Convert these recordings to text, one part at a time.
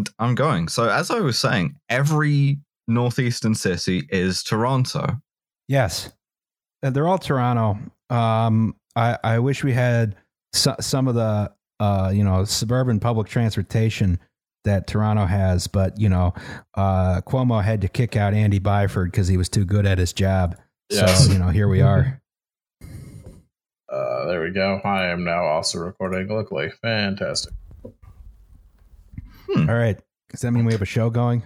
and I'm going. So as I was saying, every northeastern city is Toronto. Yes, Uh, they're all Toronto. Um, I I wish we had so, some of the uh you know suburban public transportation that Toronto has, but you know uh, Cuomo had to kick out Andy Byford because he was too good at his job. Yes. So you know here we are. Uh, there we go. I am now also recording locally. Fantastic. All right, does that mean we have a show going?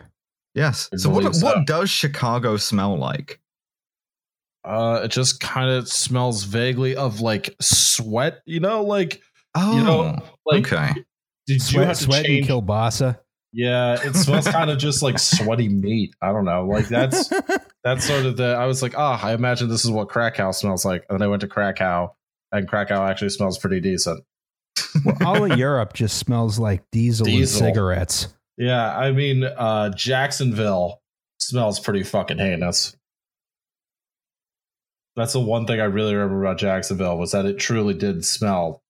Yes. So what believe so. what does Chicago smell like? Uh, it just kind of smells vaguely of like sweat. You know, like Oh, you know, like okay. did you Sweat, have to sweat change? and kielbasa. Yeah, it smells kind of just like sweaty meat. I don't know. Like that's that's sort of the. I was like, ah, I imagine this is what Krakow smells like. And then I went to Krakow, and Krakow actually smells pretty decent. Well, all of Europe just smells like diesel, Diesel. and cigarettes. Yeah, I mean, uh, Jacksonville smells pretty fucking heinous. That's the one thing I really remember about Jacksonville was that it truly did smell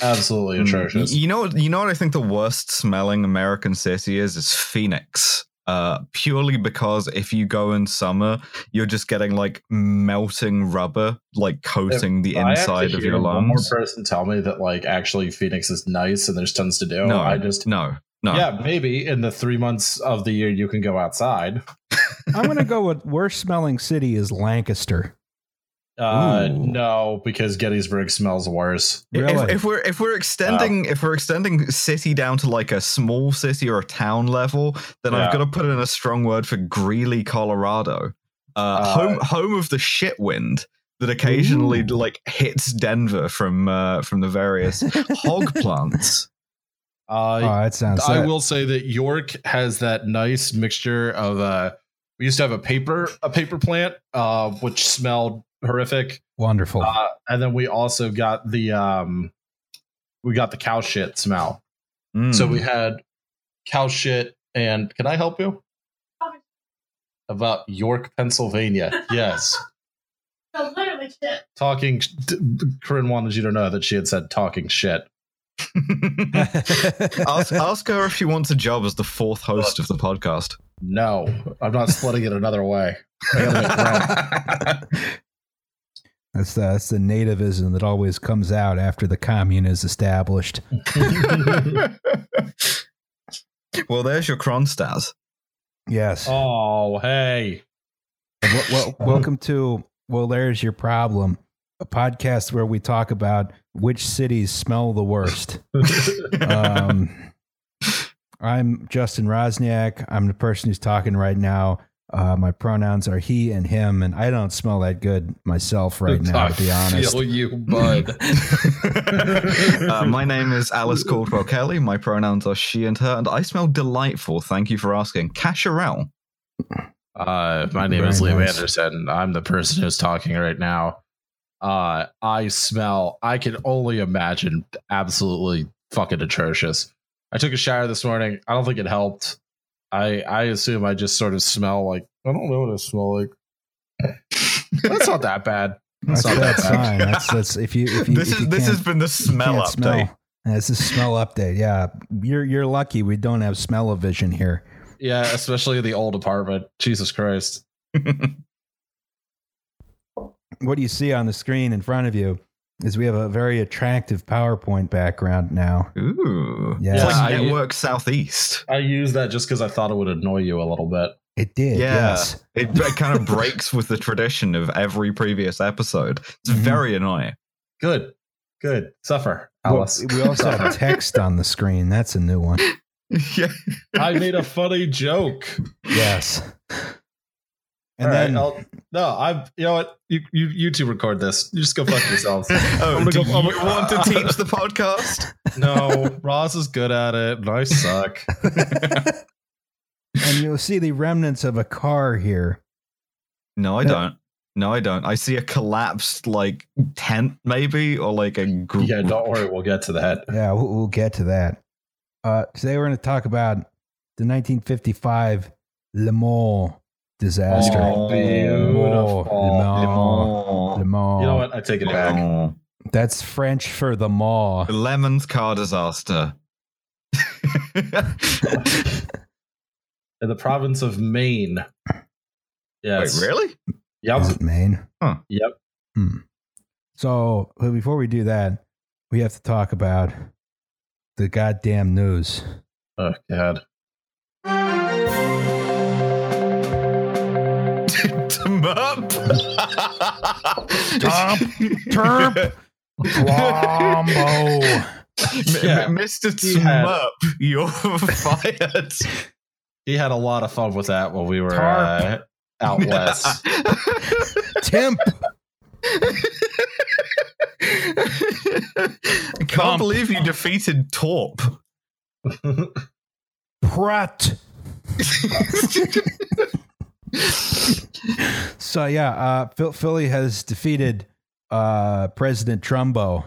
absolutely Mm, atrocious. y- You know, you know what I think the worst smelling American city is is Phoenix. Uh, purely because if you go in summer, you're just getting like melting rubber, like coating the I have to inside of hear your One more lungs. person tell me that like actually Phoenix is nice and there's tons to do. No, I just no, no. yeah maybe in the three months of the year you can go outside. I'm gonna go with worst smelling city is Lancaster. Uh, Ooh. no, because Gettysburg smells worse. If- Really? If, we're if we're extending if we're extending city down to like a small city or a town level, then Yeah. I've got to put in a strong word for Greeley, Colorado, uh, Uh, home home of the shit wind that occasionally Ooh. like hits Denver from uh, from the various hog plants. Uh, oh, that sounds. I that- will say that York has that nice mixture of uh we used to have a paper a paper plant uh which smelled horrific. wonderful. Uh and then we also got the um we got the cow shit smell. Mm. So we had cow shit and can I help you? About York, Pennsylvania. Yes. No, literally shit. Talking Corinne wanted you to know that she had said talking shit. ask, ask her if she wants a job as the fourth host of the podcast. No, I'm not splitting it another way. I gotta make rent. That's the, that's the nativism that always comes out after the commune is established. well, there's your Kronstadt. Yes. oh, hey. Well, well, welcome to Well, There's Your Problem, a podcast where we talk about which cities smell the worst. Um, I'm Justin Roczniak. I'm the person who's talking right now. Uh, my pronouns are he and him, and I don't smell that good myself right now, to be honest. feel you, bud. uh, my name is Alice Caldwell Kelly. My pronouns are she and her, and I smell delightful. Thank you for asking. Casherel. Uh, my name is Very Liam nice. Anderson. I'm the person who's talking right now. Uh, I smell. I can only imagine. Absolutely fucking atrocious. I took a shower this morning. I don't think it helped. I I assume I just sort of smell like I don't know what I smell like. That's not that bad. That's That's not bad that bad. sign. That's that's if you if you This if is you this can't- has been the smell can't update. smell. This is smell update. Yeah, you're you're lucky we don't have Smell-O-Vision here. Yeah, especially the old apartment. Jesus Christ. What do you see on the screen in front of you? Is we have a very attractive PowerPoint background now. Ooh, Yeah. it's like I- Network Southeast. I use that just because I thought it would annoy you a little bit. It did. Yeah. Yes. It, it kind of breaks with the tradition of every previous episode. It's Mhm. very annoying. Good. Good. Suffer, Well, we also have text on the screen. That's a new one. yeah. I made a funny joke. Yes. And All right, then I'll, no, I'm. You know what? You you you two record this. You just go fuck yourselves. Oh, I'm do go- I'm you gonna- want to teach the podcast? no, Ross is good at it, and I suck. and you'll see the remnants of a car here. No, I Yeah. don't. No, I don't. I see a collapsed like tent, maybe, or like a gr- yeah, don't worry, we'll get to that. Yeah, we'll, we'll get to that. Uh, today we're going to talk about the 1955 Le Mans disaster. Oh, beautiful. Le Mans. Le Mans. You know what? I take it back. Oh. That's French for the maw. The Lemons car disaster. in the province of Maine. Yes. Wait, really? Is Yep. it Maine? Yep. Hmm. So well, before we do that, we have to talk about the goddamn news. Oh God. Turp. Wombo. Yeah. M- Mr. Tmup, you're fired. He had a lot of fun with that when we were uh, out west. Temp. I can't believe you defeated Torp. Pratt. So yeah, uh, Philly has defeated uh, President Trumbo.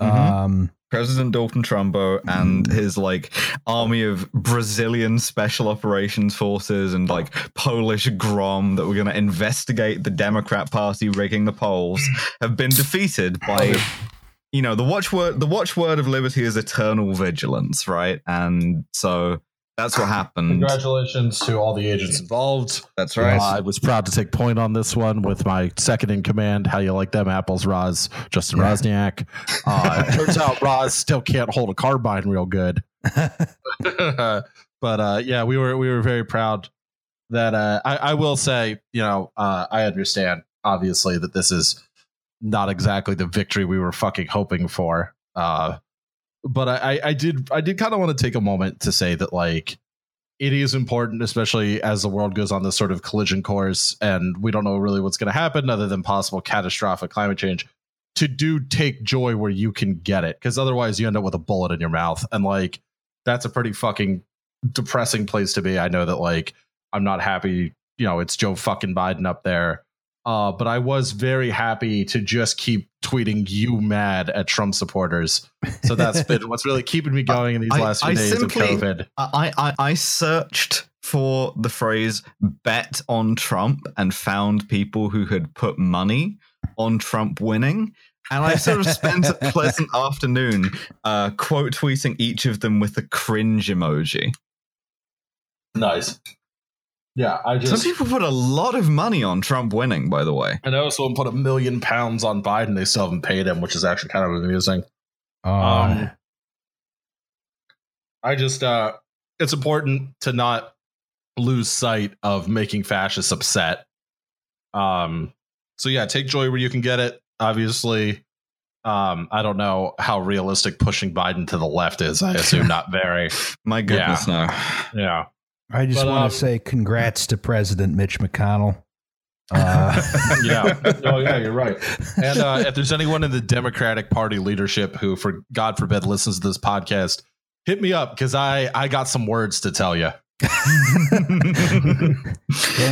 Mhm. Um, President Dalton Trumbo and his like army of Brazilian special operations forces and like Polish Grom that were going to investigate the Democrat Party rigging the polls have been defeated by you know the watchword the watchword of liberty is eternal vigilance right and so that's what happened Congratulations to all the agents involved. that's Uh, right I was proud to take point on this one with my second in command. How you like them apples, Roz? Justin Yeah. Roczniak. Uh, turns out Roz still can't hold a carbine real good. but uh, yeah, we were we were very proud that uh, I, I will say, you know, uh, I understand obviously that this is not exactly the victory we were fucking hoping for. Uh, but I, I- did I did kind of want to take a moment to say that like it is important, especially as the world goes on this sort of collision course, and we don't know really what's going to happen other than possible catastrophic climate change. To do take joy where you can get it, because otherwise you end up with a bullet in your mouth, and like that's a pretty fucking depressing place to be. I know that like I'm not happy, you know, it's Joe fucking Biden up there. Uh, but I was very happy to just keep tweeting you mad at Trump supporters. So that's been what's really keeping me going in these I- last few I days simply- of COVID. I, I I searched for the phrase bet on Trump and found people who had put money on Trump winning. And I sort of spent a pleasant afternoon uh, quote tweeting each of them with a cringe emoji. Nice. Yeah, I just. Some people put a lot of money on Trump winning, by the way. I know someone put a million pounds on Biden. They still haven't paid him, which is actually kind of amusing. uh, Um, I just uh it's important to not lose sight of making fascists upset. Um so yeah, take joy where you can get it. Obviously, um I don't know how realistic pushing Biden to the left is. I assume not very. My goodness, no. Yeah. I just but, want um, to say congrats to President Mitch McConnell. Uh, yeah. Oh, yeah, you're right. And uh, if there's anyone in the Democratic Party leadership who, for God forbid, listens to this podcast, hit me up because I I got some words to tell you. damn,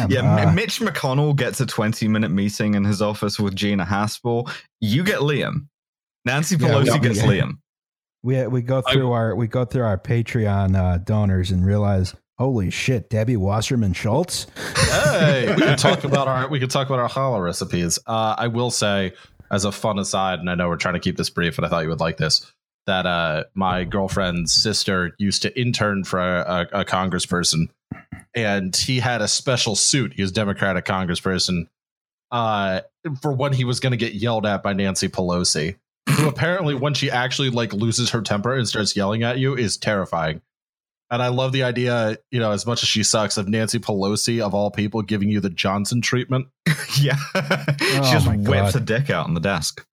yeah, uh, Mitch McConnell gets a 20 minute meeting in his office with Gina Haspel. You get Liam. Nancy Pelosi yeah. gets Yeah. Liam. we we go through our we go through our Patreon uh, donors and realize, holy shit, Debbie Wasserman Schultz. Hey, we can talk about our we can talk about our challah recipes. Uh, I will say, as a fun aside, and I know we're trying to keep this brief, and I thought you would like this. That uh, my girlfriend's sister used to intern for a, a, a congressperson, and he had a special suit. He was a Democratic congressperson uh, for when he was going to get yelled at by Nancy Pelosi, who apparently, when she actually like loses her temper and starts yelling at you, is terrifying. And I love the idea, you know, as much as she sucks, of Nancy Pelosi of all people giving you the Johnson treatment. Yeah. she just whips God. a dick out in the desk.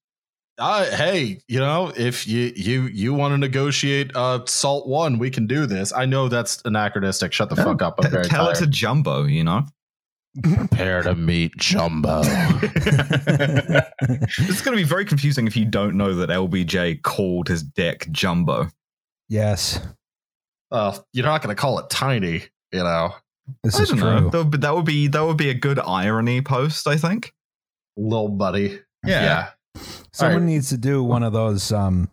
Uh, hey, you know, if you you you want to negotiate uh salt one, we can do this. I know that's anachronistic. Shut the fuck up. I'm very Tell tired. it to Jumbo, you know? Prepare to meet Jumbo. it's going to be very confusing if you don't know that LBJ called his dick Jumbo. yes, uh, you're not going to call it tiny, you know. this I is don't true. know. That would, be, that would be that would be a good irony post, I think. Little buddy. Yeah. yeah. Someone All right. needs to do one of those. Um,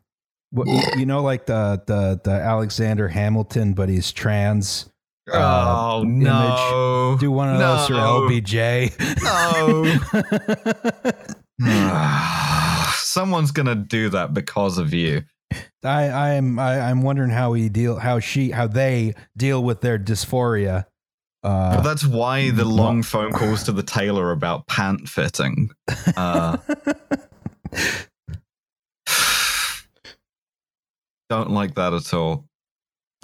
what, you know, like the the the Alexander Hamilton, but he's trans. Uh, oh no! Do one of those for LBJ. No. Someone's gonna do that because of you. I I'm I, I'm wondering how he deal how she how they deal with their dysphoria. Well, Uh, that's why the long phone calls to the tailor about pant fitting. Uh, don't like that at all.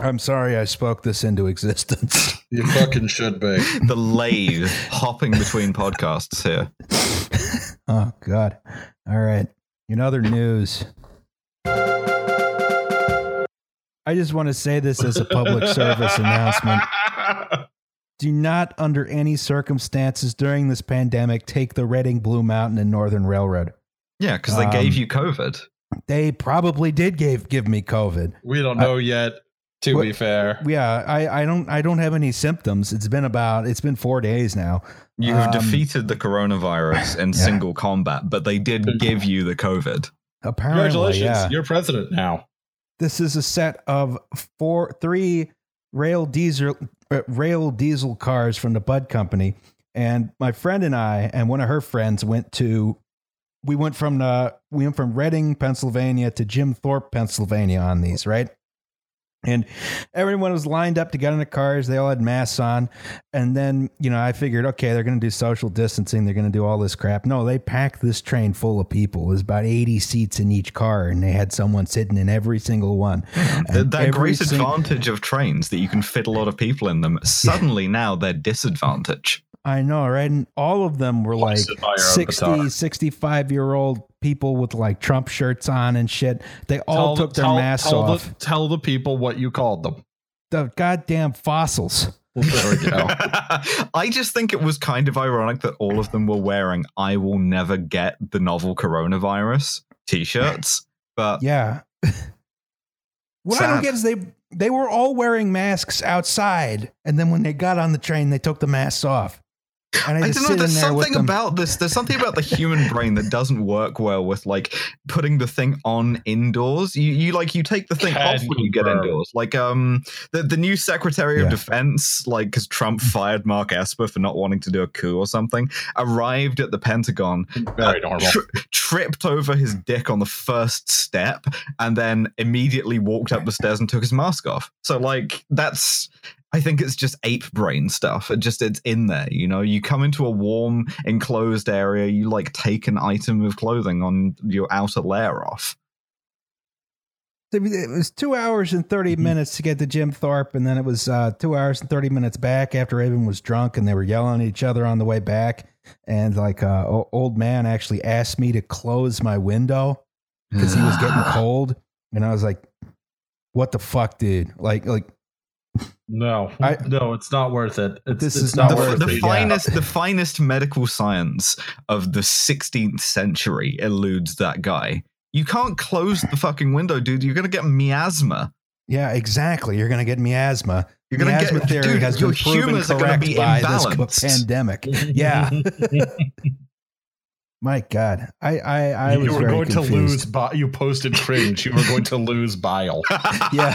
I'm sorry I spoke this into existence. You fucking should be. The lathe hopping between podcasts here. oh God! All right. In other news, I just want to say this as a public service announcement. Do not, under any circumstances during this pandemic, take the Reading Blue Mountain and Northern Railroad. Yeah, because they Um, gave you COVID. They probably did give give me COVID. We don't know yet. To be fair, Yeah, I, I don't I don't have any symptoms. It's been about it's been four days now. You have um, defeated the coronavirus in Yeah. single combat, but they did give you the COVID. Apparently, congratulations, yeah. you're president now. This is a set of four, three rail diesel uh, rail diesel cars from the Bud Company, and my friend and I and one of her friends went to. We went from the we went from Reading, Pennsylvania, to Jim Thorpe, Pennsylvania on these, right? And everyone was lined up to get in the cars. They all had masks on. And then, you know, I figured, okay, they're going to do social distancing. They're going to do all this crap. No, they packed this train full of people. It was about 80 seats in each car, and they had someone sitting in every single one. And that great sing- advantage of trains that you can fit a lot of people in them. Suddenly now they're disadvantage. I know, right? And all of them were like Hoisted by your own 60, baton. 65 year old people with like Trump shirts on and shit. They all Tell- took their tell- masks tell off. The, tell the people what you called them. the goddamn fossils. There we go. I just think it was kind of ironic that all of them were wearing I will never get the novel coronavirus t-shirts. But Yeah. what I don't get is they they were all wearing masks outside, and then when they got on the train, they took the masks off. And I I don't know. There's there something about this. There's something about the human brain that doesn't work well with like putting the thing on indoors. You you like you take the thing Can off when you get confirm. indoors. Like um the the new Secretary of Defense, like because Trump fired Mark Esper for not wanting to do a coup or something, arrived at the Pentagon, Very normal. tri- tripped over his dick on the first step, and then immediately walked up the stairs and took his mask off. So like that's. I think it's just ape brain stuff. It just it's in there, you know. You come into a warm, enclosed area, you like take an item of clothing on your outer layer off. It was two hours and 30 Mm-hmm. minutes to get to Jim Thorpe, and then it was uh, two hours and 30 minutes back after everyone was drunk and they were yelling at each other on the way back. And like uh, old man actually asked me to close my window because he was getting cold. And I was like, what the fuck, dude? Like, like, No, I- no, it's not worth it. It's, This it's is not the, worth the it, yeah. finest, the finest medical science of the 16th century eludes that guy. You can't close the fucking window, dude. You're gonna get miasma. yeah, exactly. You're going to get miasma. You're gonna miasma get, theory dude. has your been proven humors are gonna correct be by this pandemic. Yeah. My God, I I, I was you were very going confused. to lose. Bi- you posted cringe. You were going to lose bile. Yeah.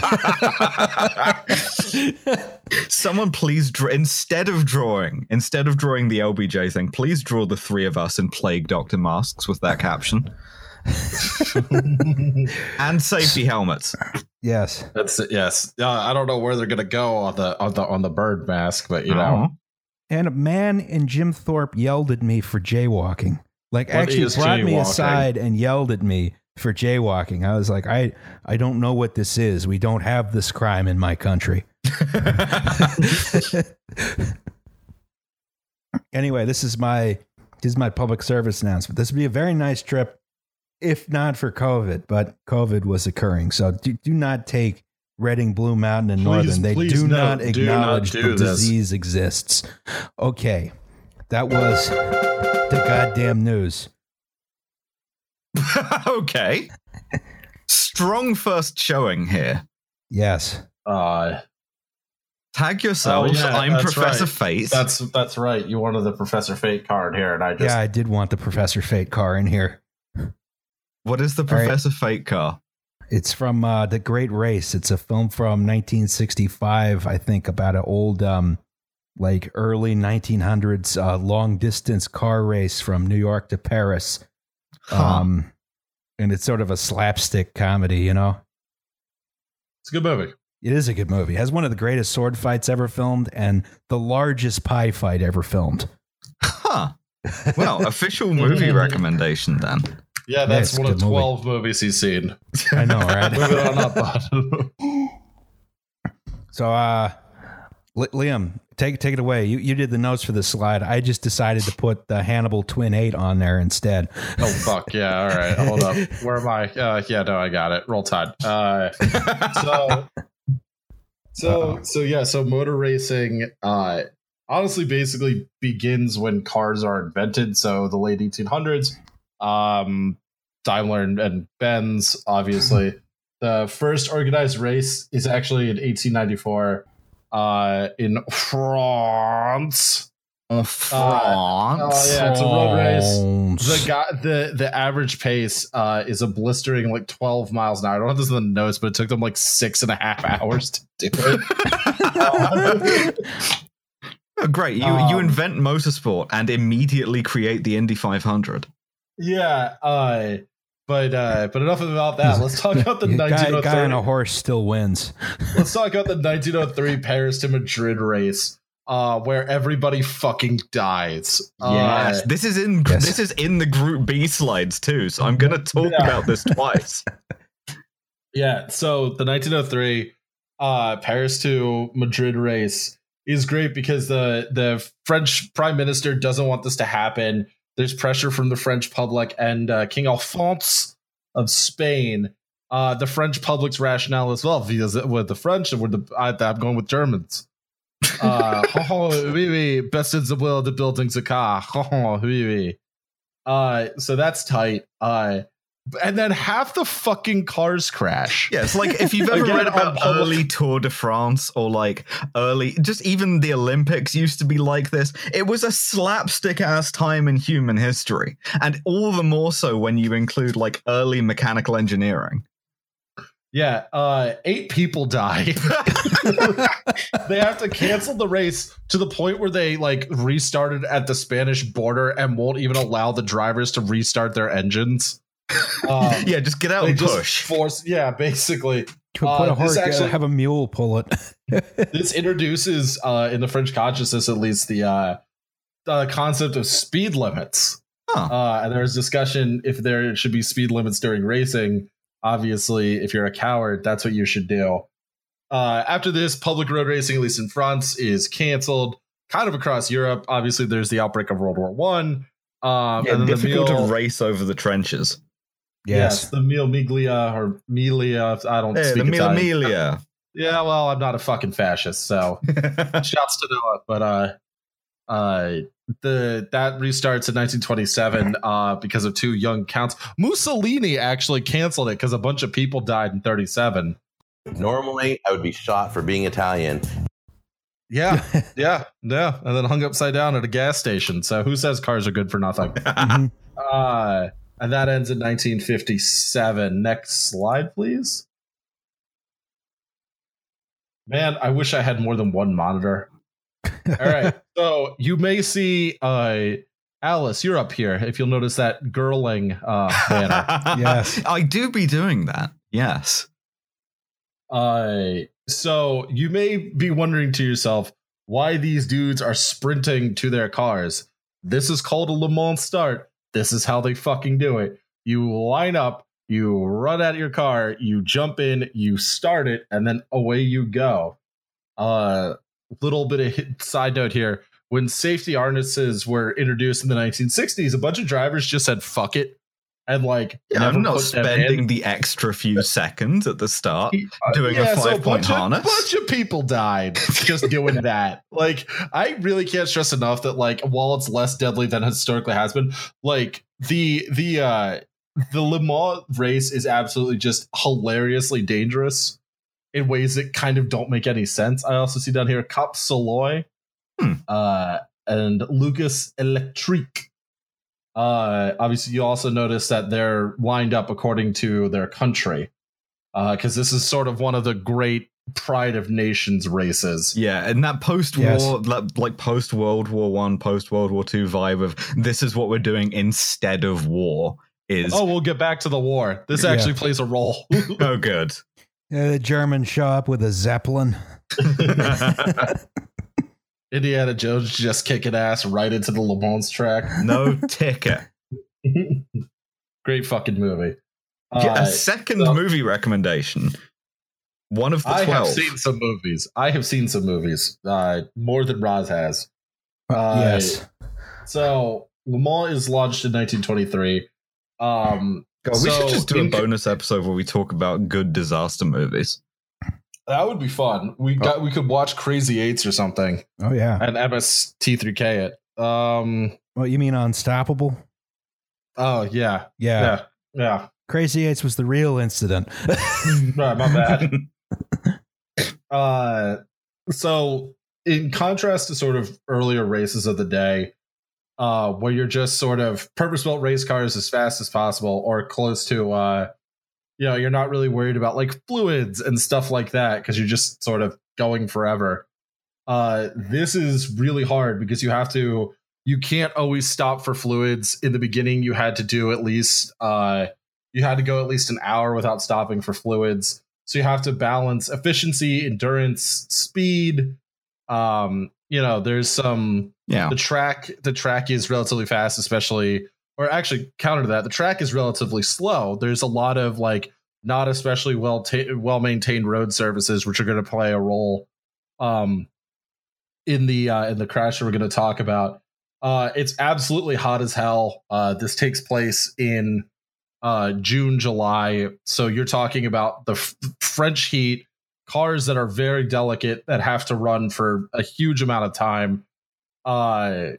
Someone please draw instead of drawing instead of drawing the LBJ thing, please draw the three of us in plague doctor masks with that caption. and safety helmets. yes. That's it. Yes. Uh, I don't know where they're gonna go on the on the on the bird mask, but you know, Oh. And a man in Jim Thorpe yelled at me for jaywalking. Like What actually brought me aside and yelled at me for jaywalking. I was like, I I don't know what this is. We don't have this crime in my country. anyway, this is my this is my public service announcement. This would be a very nice trip if not for COVID, but COVID was occurring. So do, do not take Reading, Blue Mountain, and Please- Northern. They do no, not do not acknowledge do the this. disease exists. Okay. That was the goddamn news. okay. Strong first showing here. Yes. uh, Tag yourselves. Oh, yeah, I'm Professor right. Fate. that's that's right. You wanted the Professor Fate card here, and I just yeah, I did want the Professor Fate car in here. what is the All right. Professor Fate car? It's from uh, The Great Race. It's a film from 1965, I think, about an old, um, like early 1900s uh, long distance car race from New York to Paris. Huh. Um, and it's sort of a slapstick comedy, you know? It's a good movie. It is a good movie. It has one of the greatest sword fights ever filmed and the largest pie fight ever filmed. Huh. Well, official movie recommendation then. Yeah, that's it's one of good movie. twelve movies he's seen. I know, right? Moving on up, bud. So, uh, Li- Liam, take take it away. You you did the notes for the slide. I just decided to put the Hannibal Twin Eight on there instead. oh fuck yeah! All right, hold up. Where am I? Uh, yeah, no, I got it. Roll Tide. Uh, so so so yeah so motor racing uh honestly basically begins when cars are invented so the late 1800s um daimler and, and benz obviously the first organized race is actually in 1894 uh in france En France. oh, yeah, it's a road race. the guy the the average pace uh is a blistering like 12 miles an hour i don't have this in the notes but it took them like six and a half hours to do it Oh, great. You you Um, invent motorsport and immediately create the Indy 500. yeah uh but uh but enough about that let's talk about the guy, guy on a 1903 horse still wins. let's talk about the 1903 paris to madrid race uh where everybody fucking dies Yes, uh, this is in Yes. this is in the Group B slides too. So I'm gonna talk Yeah. about this twice. Yeah, so the 1903 uh, Paris to Madrid race is great because the the French Prime Minister doesn't want this to happen. There's pressure from the French public and uh, King Alphonse of Spain. Uh, the French public's rationale as well, because with the French and with the I, I'm going with Germans. Uh, oh, oui, oui, best in the world, the building's a car. Oh, oui, oui. Uh, so that's tight. Uh, and then half the fucking cars crash. Yeah, like if you've ever read about early Tour de France or like early, just even the Olympics used to be like this. It was a slapstick ass time in human history, and all the more so when you include like early mechanical engineering. Yeah, uh, eight people die. they have to cancel the race to the point where they like restarted at the Spanish border and won't even allow the drivers to restart their engines. Um, yeah, just get out and push. force. Yeah, basically, Put Uh, a this horse, actually- have a mule pull it. this introduces uh, in the French consciousness, at least, the uh, the concept of speed limits. Huh. Uh, and there's discussion if there should be speed limits during racing. Obviously, if you're a coward, that's what you should do. Uh, after this, public road racing, at least in France, is canceled. Kind of across Europe. Obviously, there's the outbreak of World War One. Um, Yeah, and then the difficult to race over the trenches. Yes. yes. the Mille Miglia or milia. I don't Hey, speak the Mila Italian. Milia. Yeah, well, I'm not a fucking fascist, so shouts to Noah. But uh, uh, the that restarts in 1927 uh, because of two young counts. Mussolini actually canceled it because a bunch of people died in 37. Normally, I would be shot for being Italian. Yeah, yeah, yeah, and then hung upside down at a gas station. So who says cars are good for nothing? Mhm. Uh, and that ends in 1957. Next slide, please. Man, I wish I had more than one monitor. All right. so you may see uh Alice, you're up here. If you'll notice that girling uh banner. Yes. I do be doing that. Yes. Uh so you may be wondering to yourself why these dudes are sprinting to their cars. This is called a Le Mans start. This is how they fucking do it. You line up, you run out of your car, you jump in, you start it, and then away you go. Uh little bit of side note here. When safety harnesses were introduced in the 1960s, a bunch of drivers just said fuck it and like Yeah, never I'm not put them in. spending the extra few seconds at the start doing a Yeah, so five point bunch of- harness. bunch of people died just doing that. Like, I really can't stress enough that like while it's less deadly than historically has been, like the the uh the Le Mans race is absolutely just hilariously dangerous in ways that kind of don't make any sense. I also see down here Cop Soloy Hmm. uh and Lucas Electric. Uh obviously you also notice that they're lined up according to their country because this is sort of one of the great pride of nations races. Yeah, and that post-war, Yes. that, like post World War One, post World War Two vibe of this is what we're doing instead of war is Oh, we'll get back to the war. This Yeah. actually plays a role. oh good. Yeah, the Germans show up with a zeppelin. Indiana Jones just kicking ass right into the Le Mans track. no ticket. Great fucking movie. Get Uh, a second so- movie recommendation. One of the I have seen some movies. I have seen some movies. Uh, more than Roz has. Uh, yes. So Le Mans is launched in 1923. Um, God, we should just do a bonus episode where we talk about good disaster movies. That would be fun. We got we could watch Crazy Eights or something Oh yeah. and MST3K it. Um, What you mean Unstoppable? oh yeah, Yeah. yeah, yeah. Crazy Eights was the real incident. Right, my bad. Uh, so in contrast to sort of earlier races of the day, uh, where you're just sort of purpose-built race cars as fast as possible or close to, uh, you know, you're not really worried about like fluids and stuff like that because you're just sort of going forever. Uh, this is really hard because you have to, you can't always stop for fluids. In the beginning, you had to do at least, uh, you had to go at least an hour without stopping for fluids. So you have to balance efficiency, endurance, speed. Um, you know, there's some yeah. the track the track is relatively fast, especially or actually counter to that, the track is relatively slow. There's a lot of like not especially well ta- well maintained road surfaces, which are going to play a role um in the uh, in the crash that we're going to talk about. Uh, it's absolutely hot as hell. Uh, this takes place in uh, June, July. So you're talking about the f- French heat, cars that are very delicate that have to run for a huge amount of time. Uh,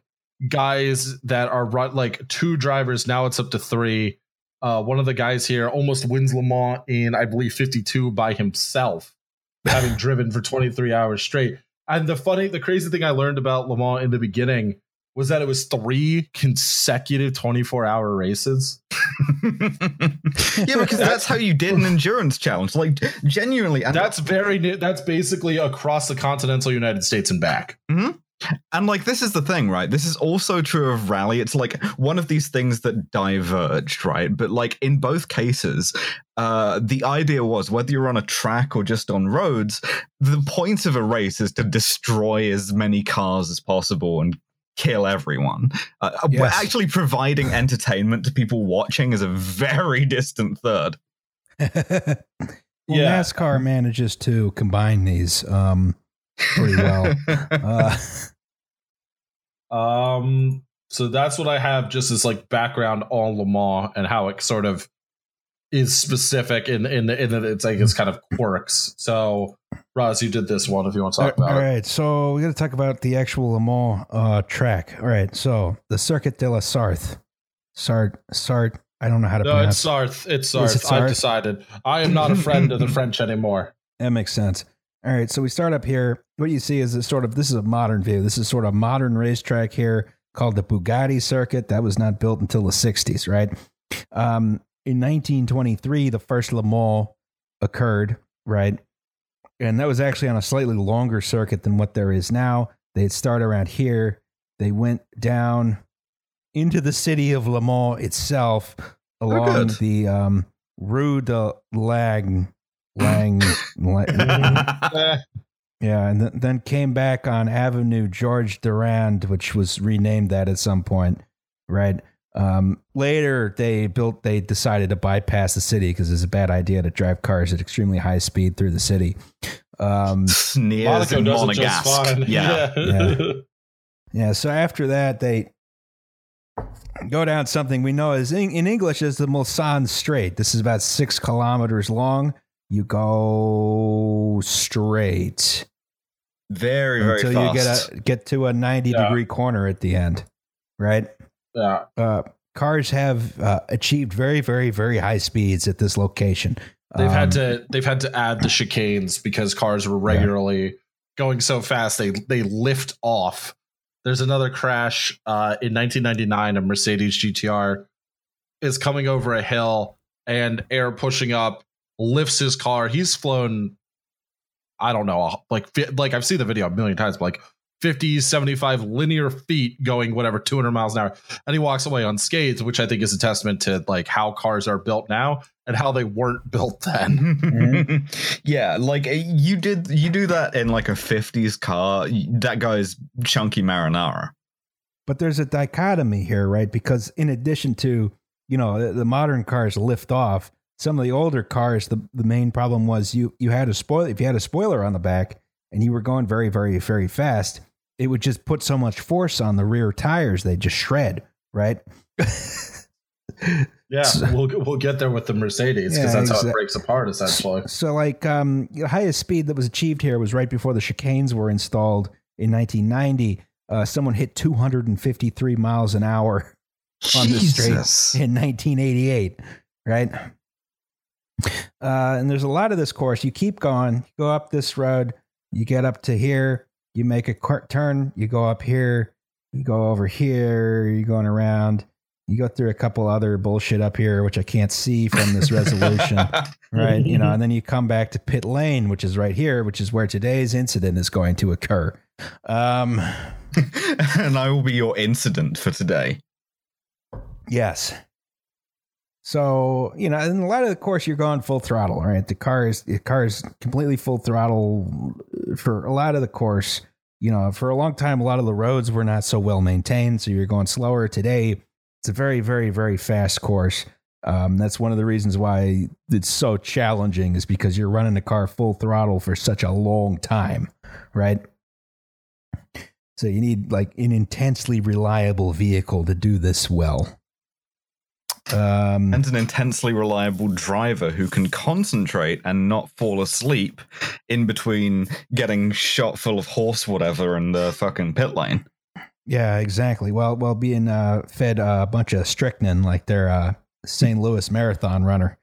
guys that are run like two drivers now it's up to three. Uh, one of the guys here almost wins Le Mans in I believe 52 by himself, having driven for 23 hours straight. And the funny, the crazy thing I learned about Le Mans in the beginning was that it was three consecutive 24 hour races. yeah, because that's how you did an endurance challenge. Like genuinely, and That's very new. That's basically across the continental United States and back. And like this is the thing, right? This is also true of rally. It's like one of these things that diverged, right? But like in both cases, uh, the idea was whether you're on a track or just on roads, the point of a race is to destroy as many cars as possible and kill everyone. Uh, uh, Yes. Actually, providing entertainment to people watching is a very distant third. well, Yeah. NASCAR manages to combine these um, pretty well. Uh, Um, so that's what I have just as like background on Le Mans and how it sort of is specific in in the, in that it's like it's kind of quirks. So Roz, you did this one if you want to talk all about it. right, so we're to talk about the actual Le Mans uh, track. All right, so the Circuit de la Sarthe. Sart, Sart, I don't know how to No, pronounce it's Sarth. It's Is it Sarth. I've decided. I am not a friend of the French anymore. That makes sense. All right, so we start up here. What you see is a sort of this is a modern view. This is sort of a modern racetrack here called the Bugatti Circuit. That was not built until the '60s, right? Um, in 1923, the first Le Mans occurred, right? And that was actually on a slightly longer circuit than what there is now. They'd start around here. They went down into the city of Le Mans itself along good. the um, Rue de Lang. Lang, Lang yeah, and th- then came back on Avenue Georges Durand, which was renamed that at some point, right? Um, later, they built. They decided to bypass the city because it's a bad idea to drive cars at extremely high speed through the city. Um, Sneers Monaco and does it just Monegasque. fine. Yeah. Yeah. yeah. So after that, they go down something we know is in, in English as the Mulsanne Straight. This is about six kilometers long. You go straight. Very, very until fast. you get a get to a 90 Yeah. degree corner at the end right yeah. uh, cars have uh, achieved very very very high speeds at this location They've Um, had to they've had to add the chicanes because cars were regularly going so fast they they lift off. There's another crash uh, in 1999. A Mercedes GTR is coming over a hill and air pushing up lifts his car. He's flown. I don't know, like like I've seen the video a million times, but like 50, 75 linear feet going whatever 200 miles an hour. And he walks away unscathed, which I think is a testament to like how cars are built now and how they weren't built then. yeah, like uh, you did you do that in like a 50s car. That guy's chunky marinara. But there's a dichotomy here, right? Because in addition to, you know, the, the modern cars lift off, some of the older cars, the, the main problem was you you had a spoiler if you had a spoiler on the back and you were going very, very, very fast, it would just put so much force on the rear tires they just shred, right? Yeah, we'll we'll get there with the Mercedes because Yeah, that's how it breaks apart essentially. So, like, um, the highest speed that was achieved here was right before the chicanes were installed in 1990. Uh, someone hit 253 miles an hour on the street in 1988, right? Uh, and there's a lot of this course. You keep going, you go up this road, you get up to here, you make a qu- turn, you go up here, you go over here, you're going around, you go through a couple other bullshit up here, which I can't see from this resolution right? You know, and then you come back to pit lane, which is right here, which is where today's incident is going to occur. Um, and I will be your incident for today. yes. So you know, in a lot of the course, you're going full throttle, right? The car is the car is completely full throttle for a lot of the course. You know, for a long time, a lot of the roads were not so well maintained, so you're going slower. Today, it's a very, very, very fast course. Um, that's one of the reasons why it's so challenging is because you're running the car full throttle for such a long time, right? So you need like an intensely reliable vehicle to do this well. Um, And an intensely reliable driver who can concentrate and not fall asleep in between getting shot full of horse whatever in the fucking pit lane. yeah, exactly. Well, well, being uh, fed a bunch of strychnine like they're a St. Louis marathon runner.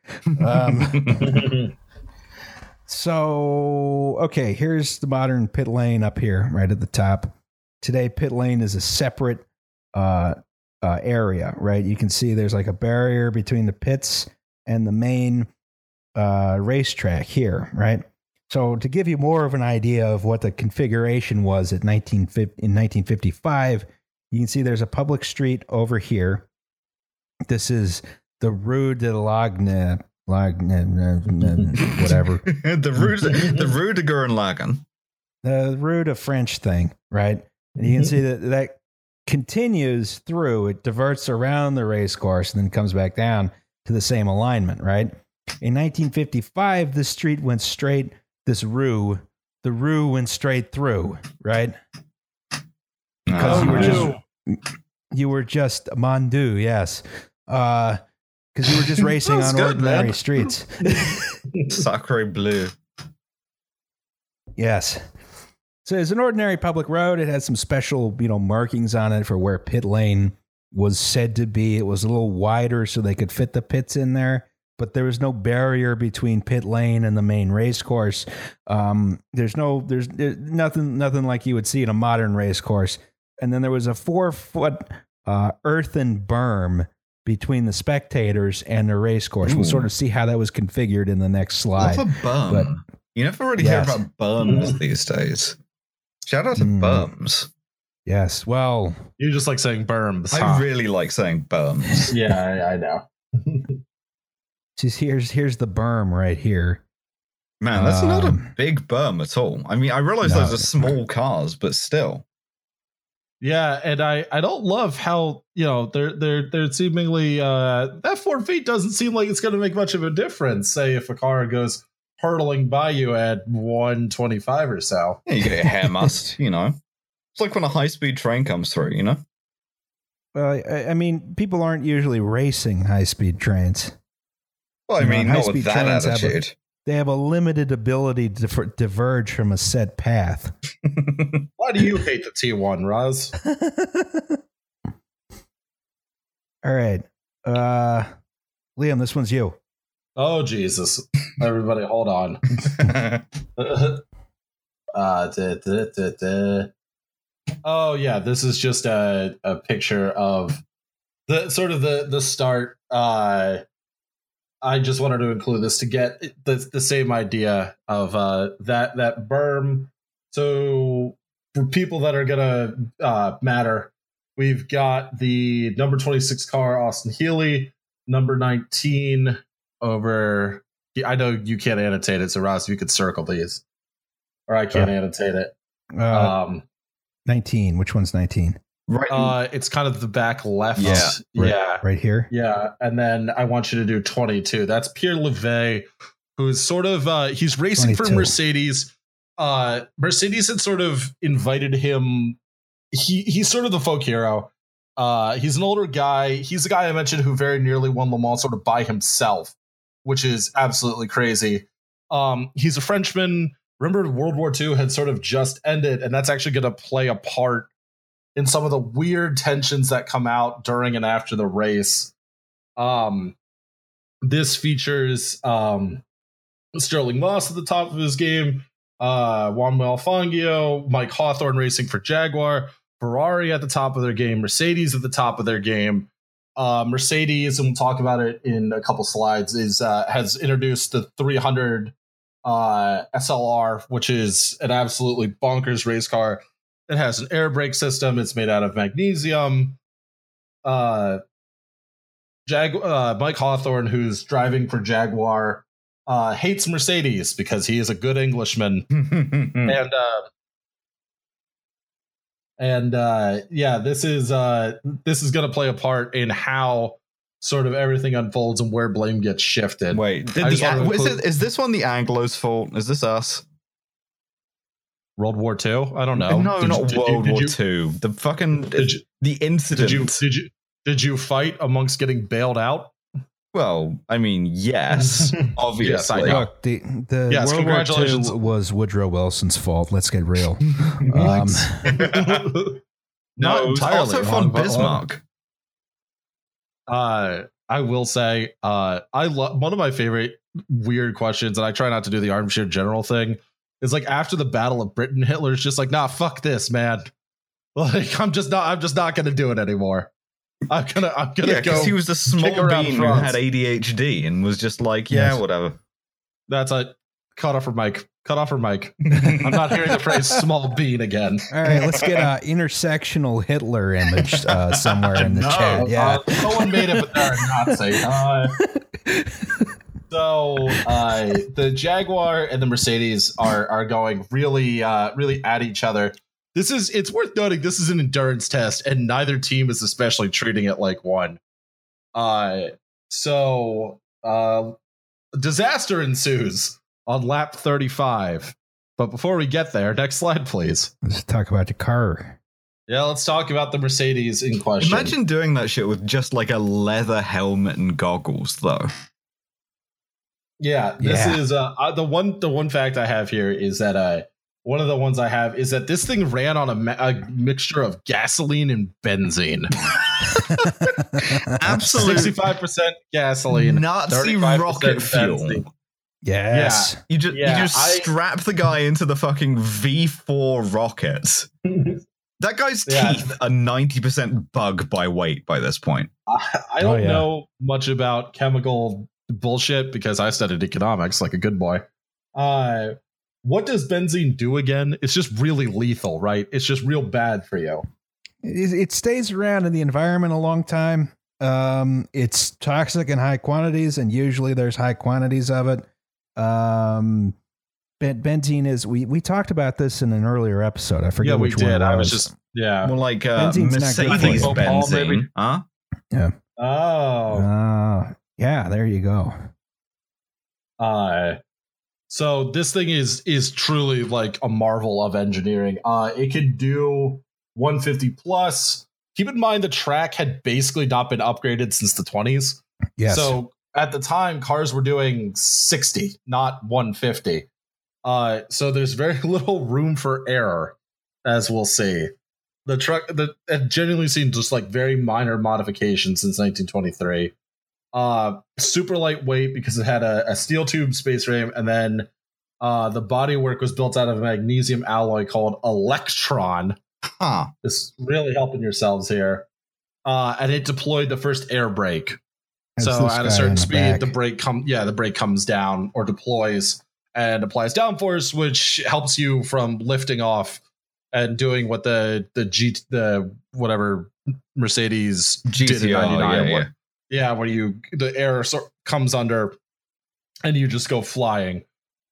Um, So, okay, here's the modern pit lane up here, right at the top. Today, pit lane is a separate uh, uh, area, right? You can see there's like a barrier between the pits and the main uh, racetrack here, right? So, to give you more of an idea of what the configuration was at 1950, in 1955, you can see there's a public street over here. This is the Rue de Lagne, Lagne, whatever. the Rue the Rue de Gurren the Rue of French thing, right? And you can see that that continues through. It diverts around the race course and then comes back down to the same alignment, right? In 1955, this street went straight. This rue, the rue went straight through, right? Because you were just you were just Mandu, yes, Uh because you were just racing on good, ordinary man. streets. Sacre bleu. Yes. So it's an ordinary public road. It had some special, you know, markings on it for where pit lane was said to be. It was a little wider so they could fit the pits in there, but there was no barrier between pit lane and the main race course. Um, there's no, there's, there's nothing, nothing like you would see in a modern race course. And then there was a four foot uh, earthen berm between the spectators and the race course. We'll sort of see how that was configured in the next slide. Love a bum. but- you never really Yes. hear about bums these days. Shout out to Mm. bums. Yes. Well, You just like saying berms. I huh? really like saying bums. yeah, I, I know. just here's here's the berm right here. Man, that's not a Um, big bum at all. I mean, I realize No. those are small cars, but still. Yeah, and I I don't love how you know they're they're they're seemingly uh that four feet doesn't seem like it's going to make much of a difference. Say if a car goes hurtling by you at one twenty five or so. Yeah, you get a hair must, you know. It's like when a high speed train comes through, you know? Well, I, I mean, people aren't usually racing high speed trains. Well, I You know, mean, not high-speed with that trains have a- They have a limited ability to diver- diverge from a set path. Why do you hate the T one, Roz? All right, uh, Liam, this one's you. Oh Jesus! Everybody, hold on. uh, da, da, da. Oh yeah, this is just a, a picture of the sort of the the start. Uh, I just wanted to include this to get the the same idea of uh, that that berm. So for people that are gonna uh, matter, we've got the number 26 car, Austin Healey, number 19 over. I know you can't annotate it, so Ross, you could circle these, or I can't annotate it. Uh, Um, 19. Which one's 19? Right. uh, it's kind of the back left. Yeah, right. yeah. Right here? Yeah, and then I want you to do 22. That's Pierre Levegh, who's sort of uh he's racing for Mercedes. Uh Mercedes had sort of invited him. He he's sort of the folk hero. Uh he's an older guy. He's the guy I mentioned who very nearly won Le Mans sort of by himself, which is absolutely crazy. Um he's a Frenchman. Remember World War II had sort of just ended, and that's actually gonna play a part in some of the weird tensions that come out during and after the race. Um, this features um, Stirling Moss at the top of his game, uh, Juan Manuel Fangio, Mike Hawthorn racing for Jaguar, Ferrari at the top of their game, Mercedes at the top of their game. Uh, Mercedes, and we'll talk about it in a couple slides, is uh, has introduced the 300 uh, SLR, which is an absolutely bonkers race car. It has an air brake system. It's made out of magnesium. Uh, Jag- uh, Mike Hawthorn, who's driving for Jaguar, uh, hates Mercedes because he is a good Englishman, and uh, and uh, yeah, this is uh, this is going to play a part in how sort of everything unfolds and where blame gets shifted. Wait, did the, to is, it, is this one the Anglo's fault? Is this us? World War II? I don't know. No, Did not you- World did War you- Two. The fucking you, the incident. did you did you did you fight amongst getting bailed out? Well, I mean, yes, obviously. Yes, Look, the, the Yes, World War. II was Woodrow Wilson's fault. Let's get real. Um, no, Not it was entirely also wrong, von but- Bismarck. uh, I will say, uh, I love one of my favorite weird questions, and I try not to do the armchair general thing. Is like after the Battle of Britain, Hitler's just like, nah, fuck this, man. Like I'm just not, I'm just not gonna do it anymore. I'm gonna, I'm gonna Yeah, go. because he was the small bean who had ADHD and was just like, yeah, Yes. whatever. That's a cut off her mic. Cut off her mic. I'm not hearing the phrase "small bean" again. All right, let's get a intersectional Hitler image uh, somewhere in the No, chat. Yeah. Uh, someone made it, but they're a Nazi. Uh, so uh, the Jaguar and the Mercedes are are going really uh, really at each other. This is it's worth noting this is an endurance test, and neither team is especially treating it like one. Uh, so uh, disaster ensues on lap 35. But before we get there, next slide, please. Let's talk about the car. Yeah, let's talk about the Mercedes in question. Imagine doing that shit with just like a leather helmet and goggles, though. Yeah, this Yeah. is uh, uh, the one. The one fact I have here is that uh, one of the ones I have is that this thing ran on a, ma- a mixture of gasoline and benzene. Absolutely, Sixty-five percent gasoline. Nazi 35% rocket fuel. benzene. yes. You just Yeah, you just I- strap the guy into the fucking V4 rockets. That guy's Yeah. teeth are 90% bug by weight by this point. I, I don't Oh, yeah. know much about chemical bullshit because I studied economics like a good boy. Uh, what does benzene do again? It's just really lethal, right? It's just real bad for you. It, it stays around in the environment a long time. Um, it's toxic in high quantities, and usually there's high quantities of it. Um, ben- benzene is we we talked about this in an earlier episode. I forget yeah, we which one did. it I was was. just yeah. More like uh, Benzene's not good for Mercedes you. Paul, maybe? benzene. Huh? Oh, Ah, yeah, there you go. Uh so this thing is is truly like a marvel of engineering. Uh it could do 150 plus. Keep in mind the track had basically not been upgraded since the 20s. Yes. So at the time cars were doing 60, not 150. Uh so there's very little room for error as we'll see. The truck the it genuinely seemed just like very minor modifications since 1923 uh super lightweight because it had a, a steel tube space frame and then uh the bodywork was built out of a magnesium alloy called Elektron Huh. this really helping yourselves here uh and it deployed the first air brake That's so at a certain the speed back. the brake come yeah the brake comes down or deploys and applies downforce which helps you from lifting off and doing what the the G the whatever Mercedes did in GTR, yeah, yeah. Where- yeah, where you the air sort comes under and you just go flying.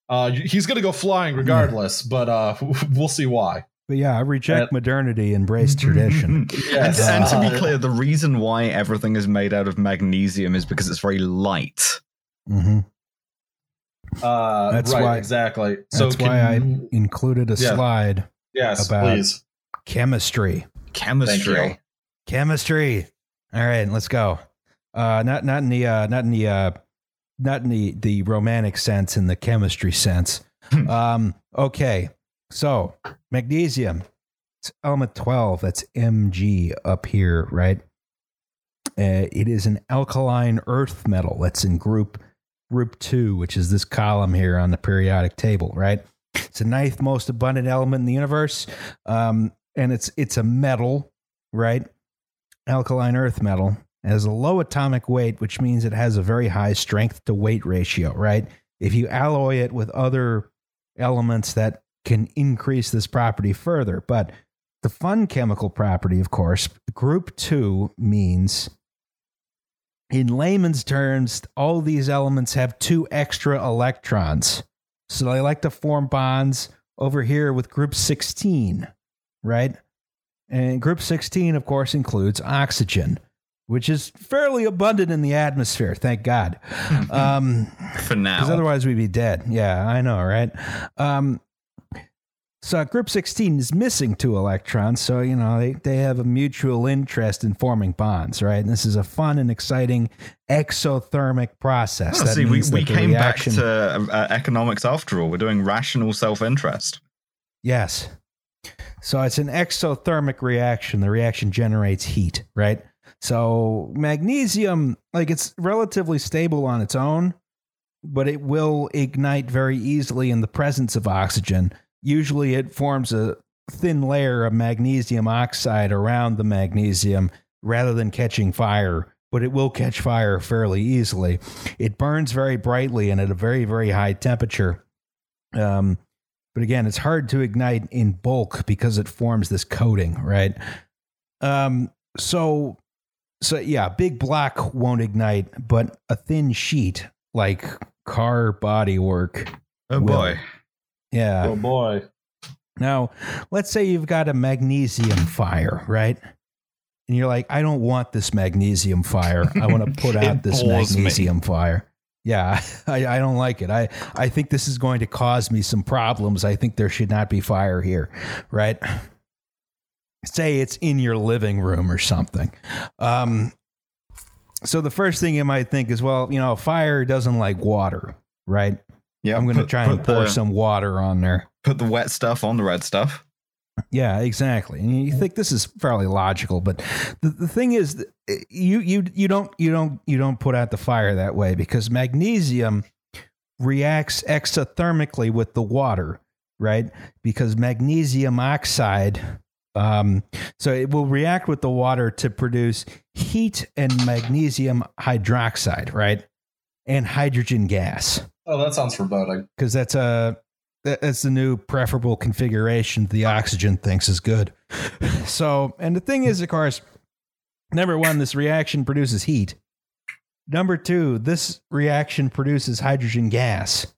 Uh, he's gonna go flying regardless, but uh, we'll see why. But yeah, I reject modernity, embrace tradition. Yes. And, and to be Uh, clear, the reason why everything is made out of magnesium is because it's very light. hmm Uh, That's right, why- exactly. That's can why I included a Yeah. slide yes, about- please. chemistry. Chemistry. Chemistry. All right, let's go. Uh, not not in the uh, not in the uh, not in the the romantic sense, in the chemistry sense. um, okay, so magnesium. It's element twelve. That's Mg up here, right? Uh, it is an alkaline earth metal. That's in group group two, which is this column here on the periodic table, right? It's the ninth most abundant element in the universe, um, and it's it's a metal, right? Alkaline earth metal It has a low atomic weight, which means it has a very high strength to weight ratio, right? If you alloy it with other elements that can increase this property further, but the fun chemical property, of course, group two means in layman's terms, all these elements have two extra electrons. So they like to form bonds over here with group 16, right? And group 16, of course, includes oxygen, which is fairly abundant in the atmosphere, thank God. Um, For now, because otherwise we'd be dead. Yeah, I know, right? Um, so group 16 is missing two electrons, so you know they, they have a mutual interest in forming bonds, right? And this is a fun and exciting exothermic process. Oh, that see, we, we came reaction, back to uh, economics after all. We're doing rational self interest. Yes. So it's an exothermic reaction. The reaction generates heat, right? So magnesium, like it's relatively stable on its own, but it will ignite very easily in the presence of oxygen. Usually it forms a thin layer of magnesium oxide around the magnesium rather than catching fire, but it will catch fire fairly easily. It burns very brightly and at a very, very high temperature. Um, but again, it's hard to ignite in bulk because it forms this coating, right? Um, so, so yeah, big block won't ignite, but a thin sheet like car body work, Oh Will. boy. yeah. Oh boy. Now, let's say you've got a magnesium fire, right? And you're like, I don't want this magnesium fire. I want to put out this bores me. magnesium fire. Yeah, I, I don't like it. I, I think this is going to cause me some problems. I think there should not be fire here, right? Say it's in your living room or something. Um, so the first thing you might think is, well, you know, fire doesn't like water, right? Yeah, I'm going to try and pour the, some water on there. Put the wet stuff on the red stuff. Yeah, exactly. And you think this is fairly logical, but the, the thing is, you you you don't you don't you don't put out the fire that way because magnesium reacts exothermically with the water, right? Because magnesium oxide, um, so it will react with the water to produce heat and magnesium hydroxide, right? And hydrogen gas Oh, that sounds foreboding. because that's a that's the new preferable configuration the oxygen thinks is good. So, and the thing is, of course, number one, this reaction produces heat. Number two, this reaction produces hydrogen gas.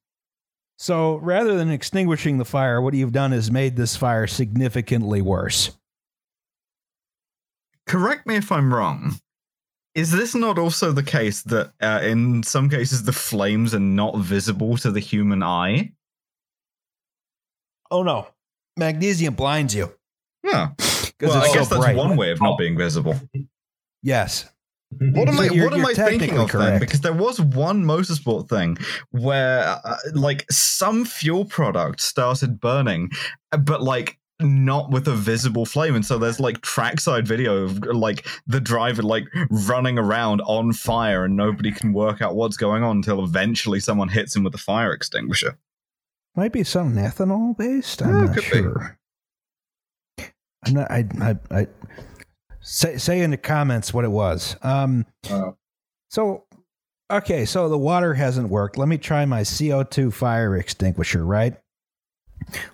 So, rather than extinguishing the fire, what you've done is made this fire significantly worse. Correct me if I'm wrong. Is this not also the case that uh, in some cases the flames are not visible to the human eye? Oh no, magnesium blinds you Yeah. because Well, I it's guess so that's bright. one way of not being visible. Yes, What am So I? you're- what am you're I thinking of then? Because there was one motorsport thing where, uh, like, some fuel product started burning, uh, but like not with a visible flame, and so there's like trackside video of like the driver like running around on fire, and nobody can work out what's going on until eventually someone hits him with a fire extinguisher. might be something ethanol based. I'm Yeah, not could be. sure. I'm not. I. I. I say say in the comments what it was. Um. Oh. So, okay. So the water hasn't worked. Let me try my CO2 fire extinguisher. Right.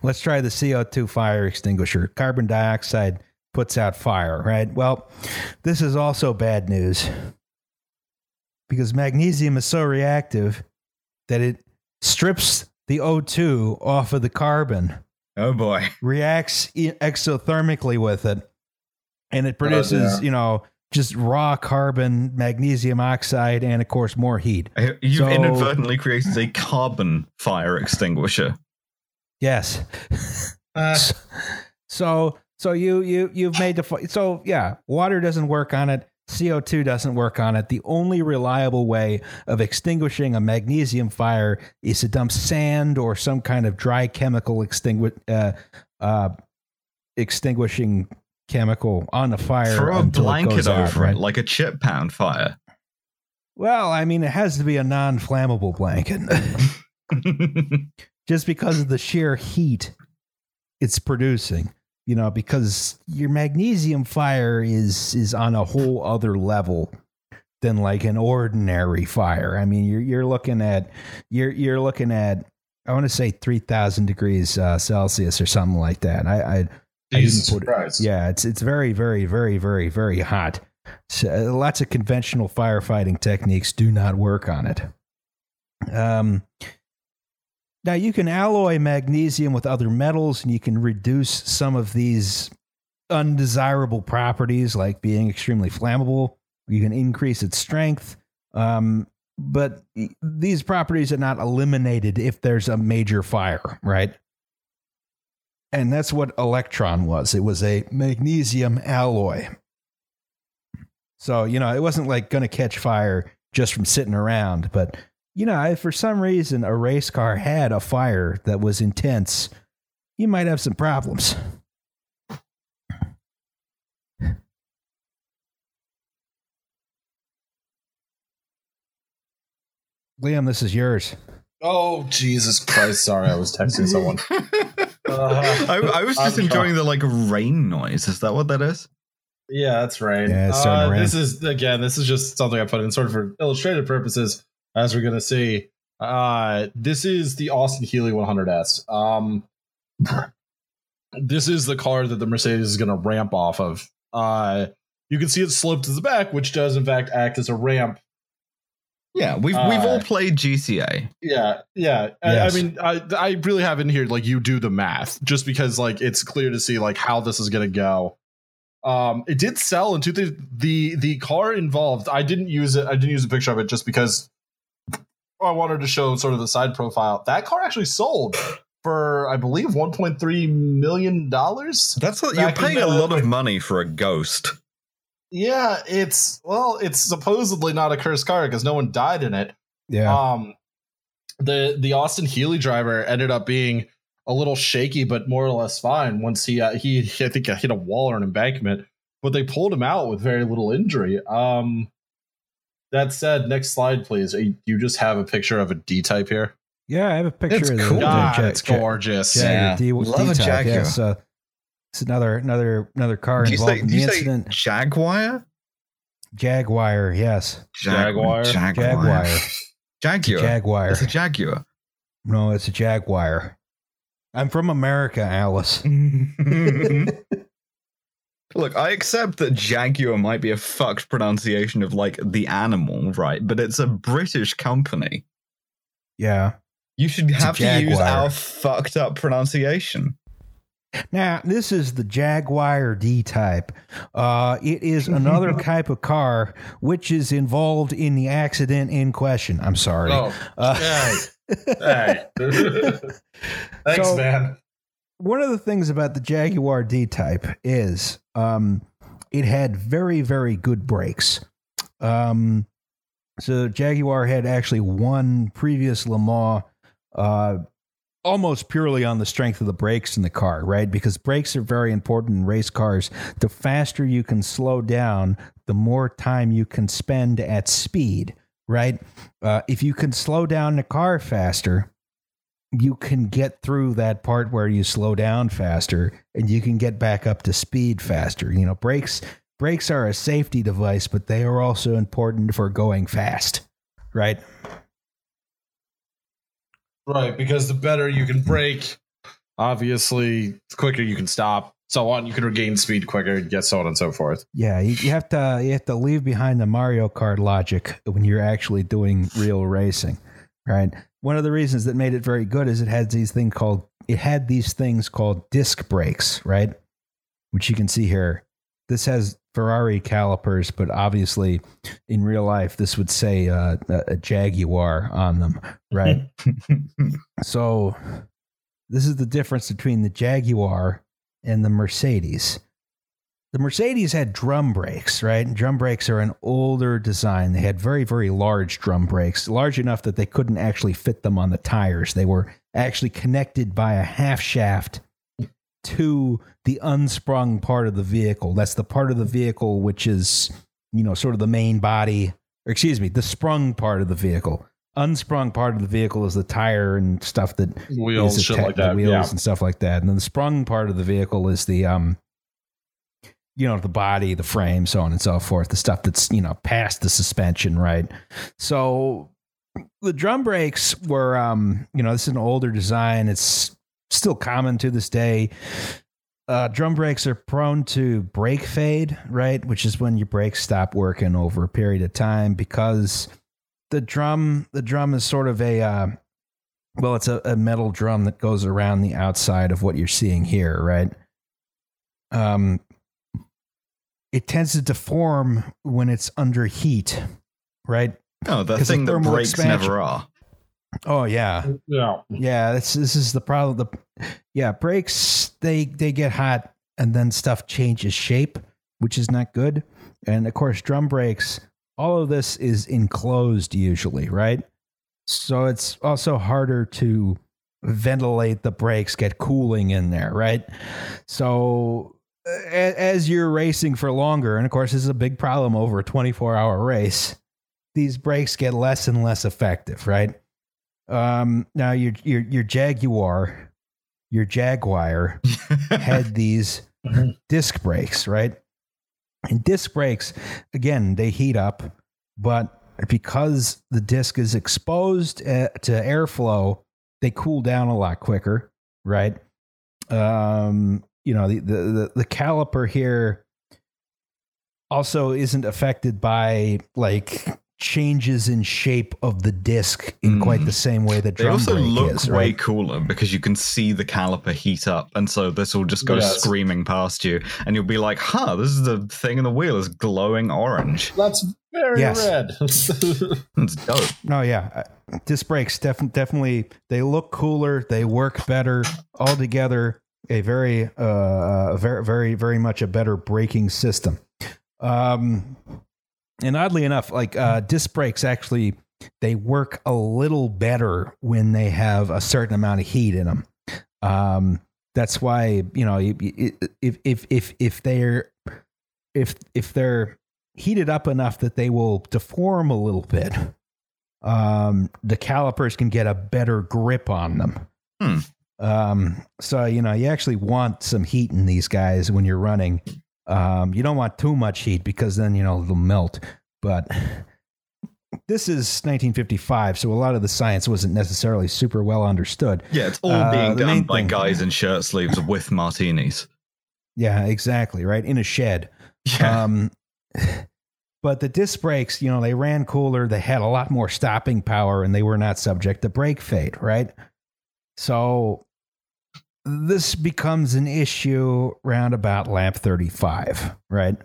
Let's try the CO2 fire extinguisher. Carbon dioxide puts out fire, right? Well, this is also bad news because magnesium is so reactive that it strips the O2 off of the carbon, Oh boy. reacts exothermically with it, and it produces, dear. you know, just raw carbon, magnesium oxide, and of course, more heat. You've So- inadvertently created a carbon fire extinguisher. Yes. Uh, So so you you you've made the so yeah, water doesn't work on it. CO2 doesn't work on it. The only reliable way of extinguishing a magnesium fire is to dump sand or some kind of dry chemical extinguish uh, uh, extinguishing chemical on the fire. Throw a it blanket out, over right? it like a chip pound fire. Well, I mean, it has to be a non-flammable blanket, just because of the sheer heat it's producing. You know, because your magnesium fire is is on a whole other level than like an ordinary fire. I mean, you're you're looking at you're you're looking at I want to say three thousand degrees uh, Celsius or something like that. I I Jesus didn't put it- Christ. yeah, it's it's very very very very very hot. So, uh, lots of conventional firefighting techniques do not work on it. Um, now you can alloy magnesium with other metals, and you can reduce some of these undesirable properties, like being extremely flammable. You can increase its strength, um, but these properties are not eliminated if there's a major fire, right? And that's what Elektron was. It was a magnesium alloy. So, you know, it wasn't like going to catch fire just from sitting around. But, you know, if for some reason a race car had a fire that was intense, you might have some problems. Liam, this is yours. Oh Jesus Christ! Sorry, I was texting someone. Uh, I, I was just I'm enjoying the like rain noise. Is that what that is? Yeah, that's right. Yeah, it's uh, rain. this is again. This is just something I put in sort of for illustrative purposes, as we're gonna see. Uh, this is the Austin Healey 100S. Um, this is the car that the Mercedes is gonna ramp off of. Uh, you can see it sloped to the back, which does in fact act as a ramp. Yeah, we've we've all Uh, played GTA. Yeah, yeah. I, I mean, I I really have in here like you do the math, just because like it's clear to see like how this is gonna go. Um, it did sell in two. The the car involved, I didn't use it. I didn't use a picture of it just because I wanted to show sort of the side profile. That car actually sold for I believe 1.3 million dollars. That's what you're paying a lot of money for a ghost. Yeah, it's well, it's supposedly not a cursed car because no one died in it. Yeah. Um, the the Austin Healey driver ended up being a little shaky, but more or less fine once he uh, he I think hit a wall or an embankment, but they pulled him out with very little injury. Um, that said, next slide, please. You you just have a picture of a D type here. yeah, I have a picture It's of the, cool. the God, Ja- it's gorgeous. Jaguar Yeah. D- Love a D-type, Jaguar. Yes, uh, it's another another another car Did involved say, in the incident. Jaguar? Jaguar, yes, Jaguar? Jaguar. Jaguar, Jaguar. Jaguar. It's a Jaguar. No, it's a Jaguar. I'm from America, Alice. Look, I accept that Jaguar might be a fucked pronunciation of like the animal, right? But it's a British company. Yeah. You should It's have to use our fucked up pronunciation. Now, this is the Jaguar D type. Uh, it is another type of car which is involved in the accident in question. I'm sorry. Oh, Uh, hey, hey. Thanks, So- man. one of the things about the Jaguar D type is um, it had very, very good brakes. Um, so Jaguar had actually won previous Le Mans uh, almost purely on the strength of the brakes in the car, right? Because brakes are very important in race cars. The faster you can slow down, the more time you can spend at speed, right? Uh, if you can slow down the car faster, you can get through that part where you slow down faster and you can get back up to speed faster. You know, brakes brakes are a safety device, but they are also important for going fast, right? Right, because the better you can break, Obviously, the quicker you can stop, so on, you can regain speed quicker, get so on and so forth. Yeah, you, you have to you have to leave behind the Mario Kart logic when you're actually doing real racing, right? One of the reasons that made it very good is it had these things called it had these things called disc brakes, right? Which you can see here. This has Ferrari calipers, but obviously in real life this would say uh, a, a Jaguar on them, right? So this is the difference between the Jaguar and the Mercedes. The Mercedes had drum brakes, right? And drum brakes are an older design. They had very, very large drum brakes, large enough that they couldn't actually fit them on the tires. They were actually connected by a half shaft to the unsprung part of the vehicle. That's the part of the vehicle which is, you know, sort of the main body, or excuse me, the sprung part of the vehicle. Unsprung part of the vehicle is the tire and stuff that Wheels, shit like the that. wheels Yeah. and stuff like that. And then the sprung part of the vehicle is the um you know, the body, the frame, so on and so forth, the stuff that's, you know, past the suspension, right? So the drum brakes were um, you know, this is an older design. It's still common to this day. Uh, drum brakes are prone to brake fade, right? Which is when your brakes stop working over a period of time because the drum the drum is sort of a uh, well, it's a, a metal drum that goes around the outside of what you're seeing here, right? Um, it tends to deform when it's under heat, right? Oh, the thing that breaks expansion. never are. Oh yeah, Yeah. yeah. This this is the problem. The yeah brakes they they get hot and then stuff changes shape, which is not good. And of course, drum brakes. All of this is enclosed usually, right? So it's also harder to ventilate the brakes, get cooling in there, right? So as you're racing for longer, and of course, this is a big problem over a 24 hour race, these brakes get less and less effective, right? Um, now your your your Jaguar, your Jaguar had these disc brakes, right? And disc brakes, again, they heat up, but because the disc is exposed uh, to airflow, they cool down a lot quicker, right? Um, you know, the, the, the, the caliper here also isn't affected by like changes in shape of the disc in Mm. quite the same way that drum They also brake look is, way right? cooler because you can see the caliper heat up, and so this will just go Yes. screaming past you, and you'll be like, "Huh, this is the thing in the wheel is glowing orange. That's very Yes. red. It's dope." No, yeah, uh, disc brakes def- definitely they look cooler, they work better all together A very, uh, uh, very, very, very much a better braking system. Um, and oddly enough, like uh, disc brakes actually they work a little better when they have a certain amount of heat in them. Um, that's why you know if if if if they're if if they're heated up enough that they will deform a little bit, um, the calipers can get a better grip on them. Hmm. Um, so you know you actually want some heat in these guys when you're running. Um, you don't want too much heat because then you know it'll melt. But this is 1955, so a lot of the science wasn't necessarily super well understood. Yeah, it's all Uh, being done by thing- guys in shirt sleeves with martinis. Yeah, exactly. Right in a shed. Yeah. Um, but the disc brakes, you know, they ran cooler. They had a lot more stopping power, and they were not subject to brake fade. Right. So this becomes an issue round about lap 35. Right.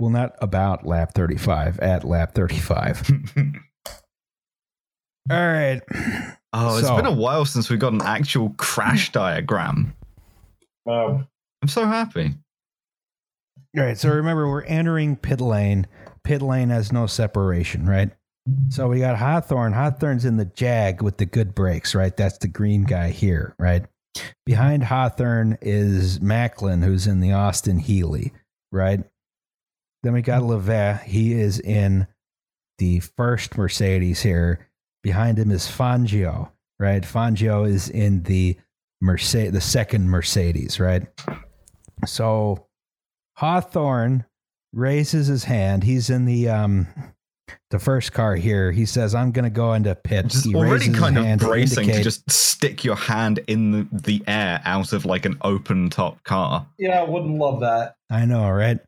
Well, not about lap 35, at lap 35. All right. oh, it's So- been a while since we got an actual crash diagram. um, I'm so happy. All right. So remember, we're entering pit lane. Pit lane has no separation, right? So we got Hawthorn. Hawthorn's in the Jag with the good brakes, right? That's the green guy here, right? Behind Hawthorn is Macklin, who's in the Austin Healey, right? Then we got Levegh. He is in the first Mercedes here. Behind him is Fangio, right? Fangio is in the Mercedes, the second Mercedes, right? So Hawthorn raises his hand. He's in the um the first car here. He says, "I'm going to go into pit." Just he already raises his kind of hand bracing to indicate- just stick your hand in the, the air out of like an open top car. Yeah, I wouldn't love that. I know, right?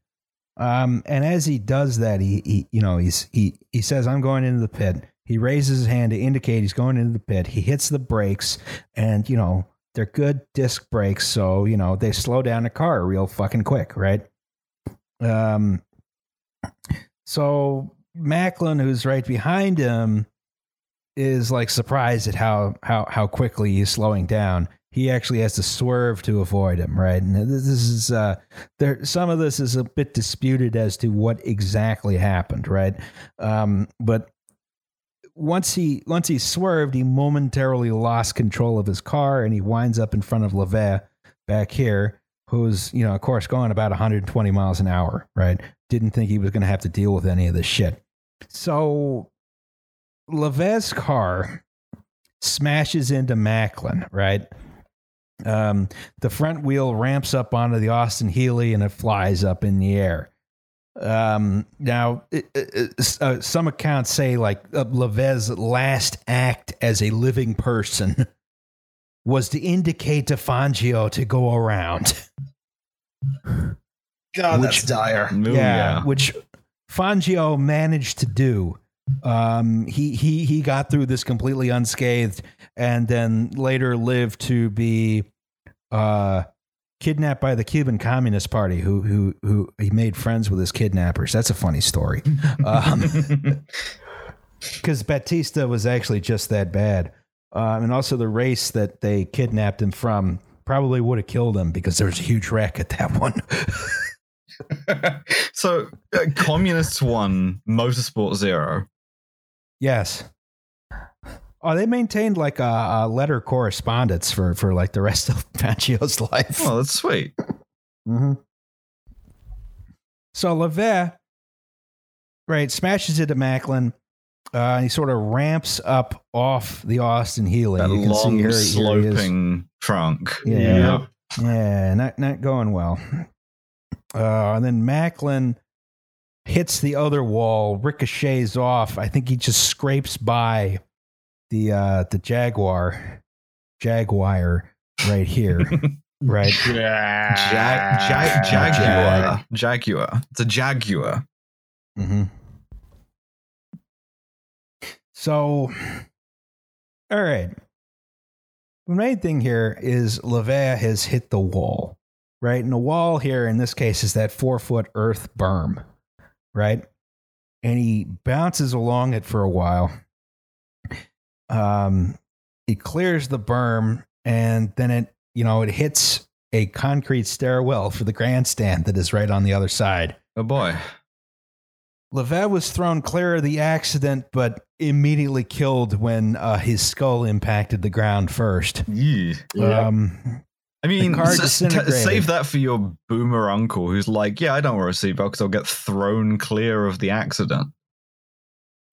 Um, and as he does that, he, he you know, he's he he says, "I'm going into the pit." He raises his hand to indicate he's going into the pit. He hits the brakes, and you know they're good disc brakes, so you know they slow down the car real fucking quick, right? Um, so Macklin, who's right behind him, is like surprised at how how how quickly he's slowing down. He actually has to swerve to avoid him, right? And this is uh, there. Some of this is a bit disputed as to what exactly happened, right? Um, but once he once he swerved, he momentarily lost control of his car, and he winds up in front of Levegh back here, who's you know, of course, going about 120 miles an hour, right? Didn't think he was going to have to deal with any of this shit. So Levegh's car smashes into Macklin, right? Um, the front wheel ramps up onto the Austin Healey and it flies up in the air. Um, now, it, it, uh, some accounts say like uh, Levegh's last act as a living person was to indicate to Fangio to go around. God, Which- that's dire. Ooh, yeah, which Fangio managed to do. Um, he he he got through this completely unscathed, and then later lived to be uh, kidnapped by the Cuban Communist Party, who who who he made friends with his kidnappers. That's a funny story, um, because Batista was actually just that bad, um, and also the race that they kidnapped him from probably would have killed him because there was a huge wreck at that one. so uh, communists won motorsport zero Yes. Oh, they maintained like a, a letter correspondence for for like the rest of Fangio's life. oh that's sweet Mm-hmm. So Levegh, right, smashes into Macklin. Uh, he sort of ramps up off the Austin Healey. that you can see long here, here he sloping trunk Yeah. Yeah, not not going well. Uh, and then Macklin hits the other wall, ricochets off. I think he just scrapes by the uh, the Jaguar, Jaguar right here, right. Yeah. Jag, jag, jaguar jaguar it's a jaguar Mm-hmm. So, all right. The main thing here is Levegh has hit the wall, right? And the wall here in this case is that four foot earth berm, right? And he bounces along it for a while. Um, he clears the berm, and then it, you know, it hits a concrete stairwell for the grandstand that is right on the other side. oh boy Levegh was thrown clear of the accident, but immediately killed when uh, his skull impacted the ground first. yeah. Yeah. Um, I mean, s- t- save that for your boomer uncle who's like, yeah, I don't wear a seatbelt because I'll get thrown clear of the accident.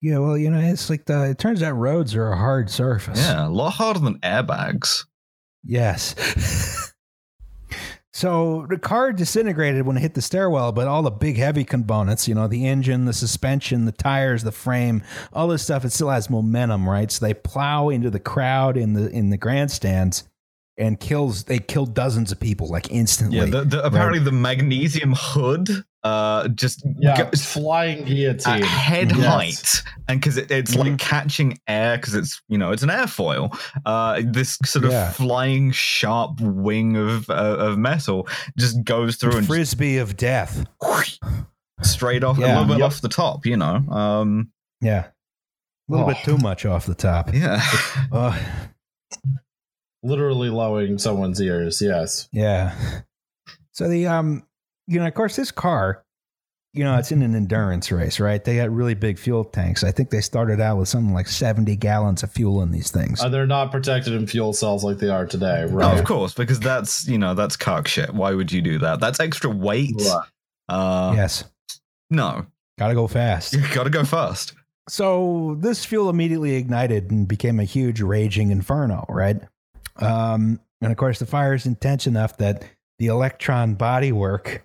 yeah, well, you know, it's like the. It turns out roads are a hard surface. Yeah, a lot harder than airbags. Yes. so the car disintegrated when it hit the stairwell, but all the big heavy components, you know, the engine, the suspension, the tires, the frame, all this stuff, it still has momentum, right? So they plow into the crowd in the in the grandstands and kills they kill dozens of people like instantly. Yeah, the, the, apparently the magnesium hood uh just Yeah. goes Flying at guillotine. head Yes. height and because it, it's like catching air because it's you know it's an airfoil uh this sort of Yeah. flying sharp wing of uh, of metal just goes through and just frisbee of death. straight off a little bit Yep. off the top you know um Yeah. A little Oh. bit too much off the top. yeah Uh, Literally lowing someone's ears. Yes. Yeah. So the um, you know, of course, this car, you know, it's in an endurance race, right? They got really big fuel tanks. I think they started out with something like seventy gallons of fuel in these things. Uh, they're not protected in fuel cells like they are today. No, Right. of course because that's you know that's cock shit why would you do that that's extra weight Right. uh yes, no got to go fast. you gotta go fast So this fuel immediately ignited and became a huge raging inferno, right? Um, and of course, the fire is intense enough that the Elektron bodywork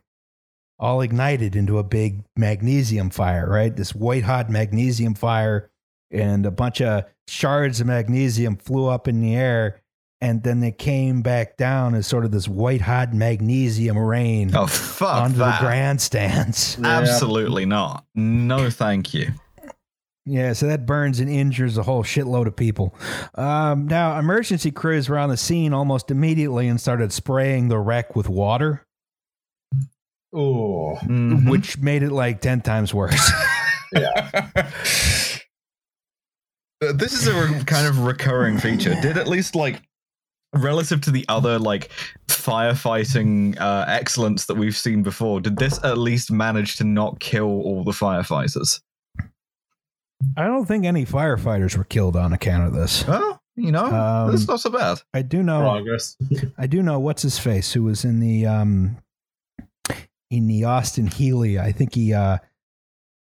all ignited into a big magnesium fire, right? This white hot magnesium fire, and a bunch of shards of magnesium flew up in the air. And then they came back down as sort of this white hot magnesium rain Oh fuck onto that! the grandstands. Absolutely not. No, thank you. Yeah, so that burns and injures a whole shitload of people. Um, now, emergency crews were on the scene almost immediately and started spraying the wreck with water, Oh, Mhm. which made it like 10 times worse. Uh, this is a re- kind of recurring feature. Did at least like relative to the other like firefighting uh, excellence that we've seen before, did this at least manage to not kill all the firefighters? I don't think any firefighters were killed on account of this. Well, you know, Um, that's not so bad. I do know progress. I do know what's his face who was in the um in the Austin Healey. I think he uh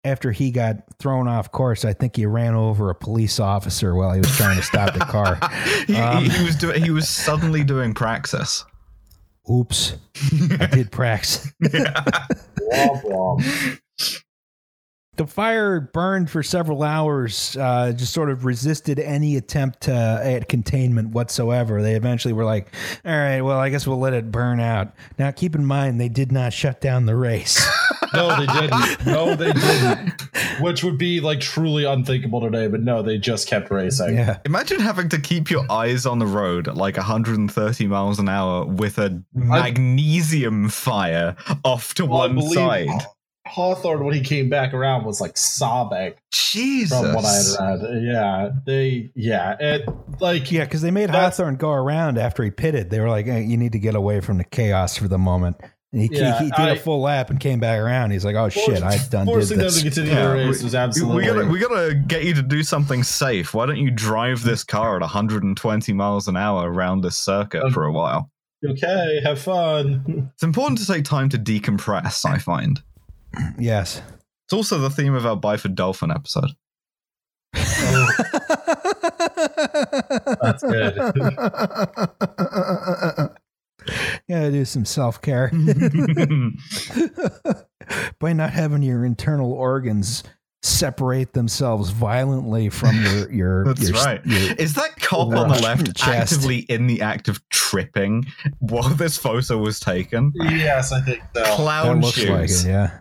after he got thrown off course, I think he ran over a police officer while he was trying to stop the car. he, he- Um, he was doing. He was suddenly doing praxis. Oops. I did prax. Womp womp. The fire burned for several hours, uh, just sort of resisted any attempt to, at containment whatsoever. They eventually were like, all right, well, I guess we'll let it burn out. Now, keep in mind, they did not shut down the race. No, they didn't. No, they didn't. Which would be like truly unthinkable today, but no, they just kept racing. yeah. Imagine having to keep your eyes on the road at like 130 miles an hour with a magnesium fire off to Well, I one believe side. Hawthorn, when he came back around, was like sobbing Jesus. from what I read. Yeah, they, yeah, it like Yeah, because they made That's- Hawthorn go around after he pitted. They were like, hey, you need to get away from the chaos for the moment. And he, Yeah, he, he did I- a full lap and came back around. He's like, oh shit, I've done did forcing them this. to continue Yeah, the race we- was We gotta, we gotta get you to do something safe. Why don't you drive this car at 120 miles an hour around this circuit Um, for a while? okay, have fun. It's important to take time to decompress, I find. yes. It's also the theme of our Byford Dolphin episode. That's good. Gotta do some self care by not having your internal organs separate themselves violently from your your. That's your, right. your- Is that cop on the left Chest. actively in the act of tripping while this photo was taken? yes, I think so. that Clown looks shoes. like it, yeah.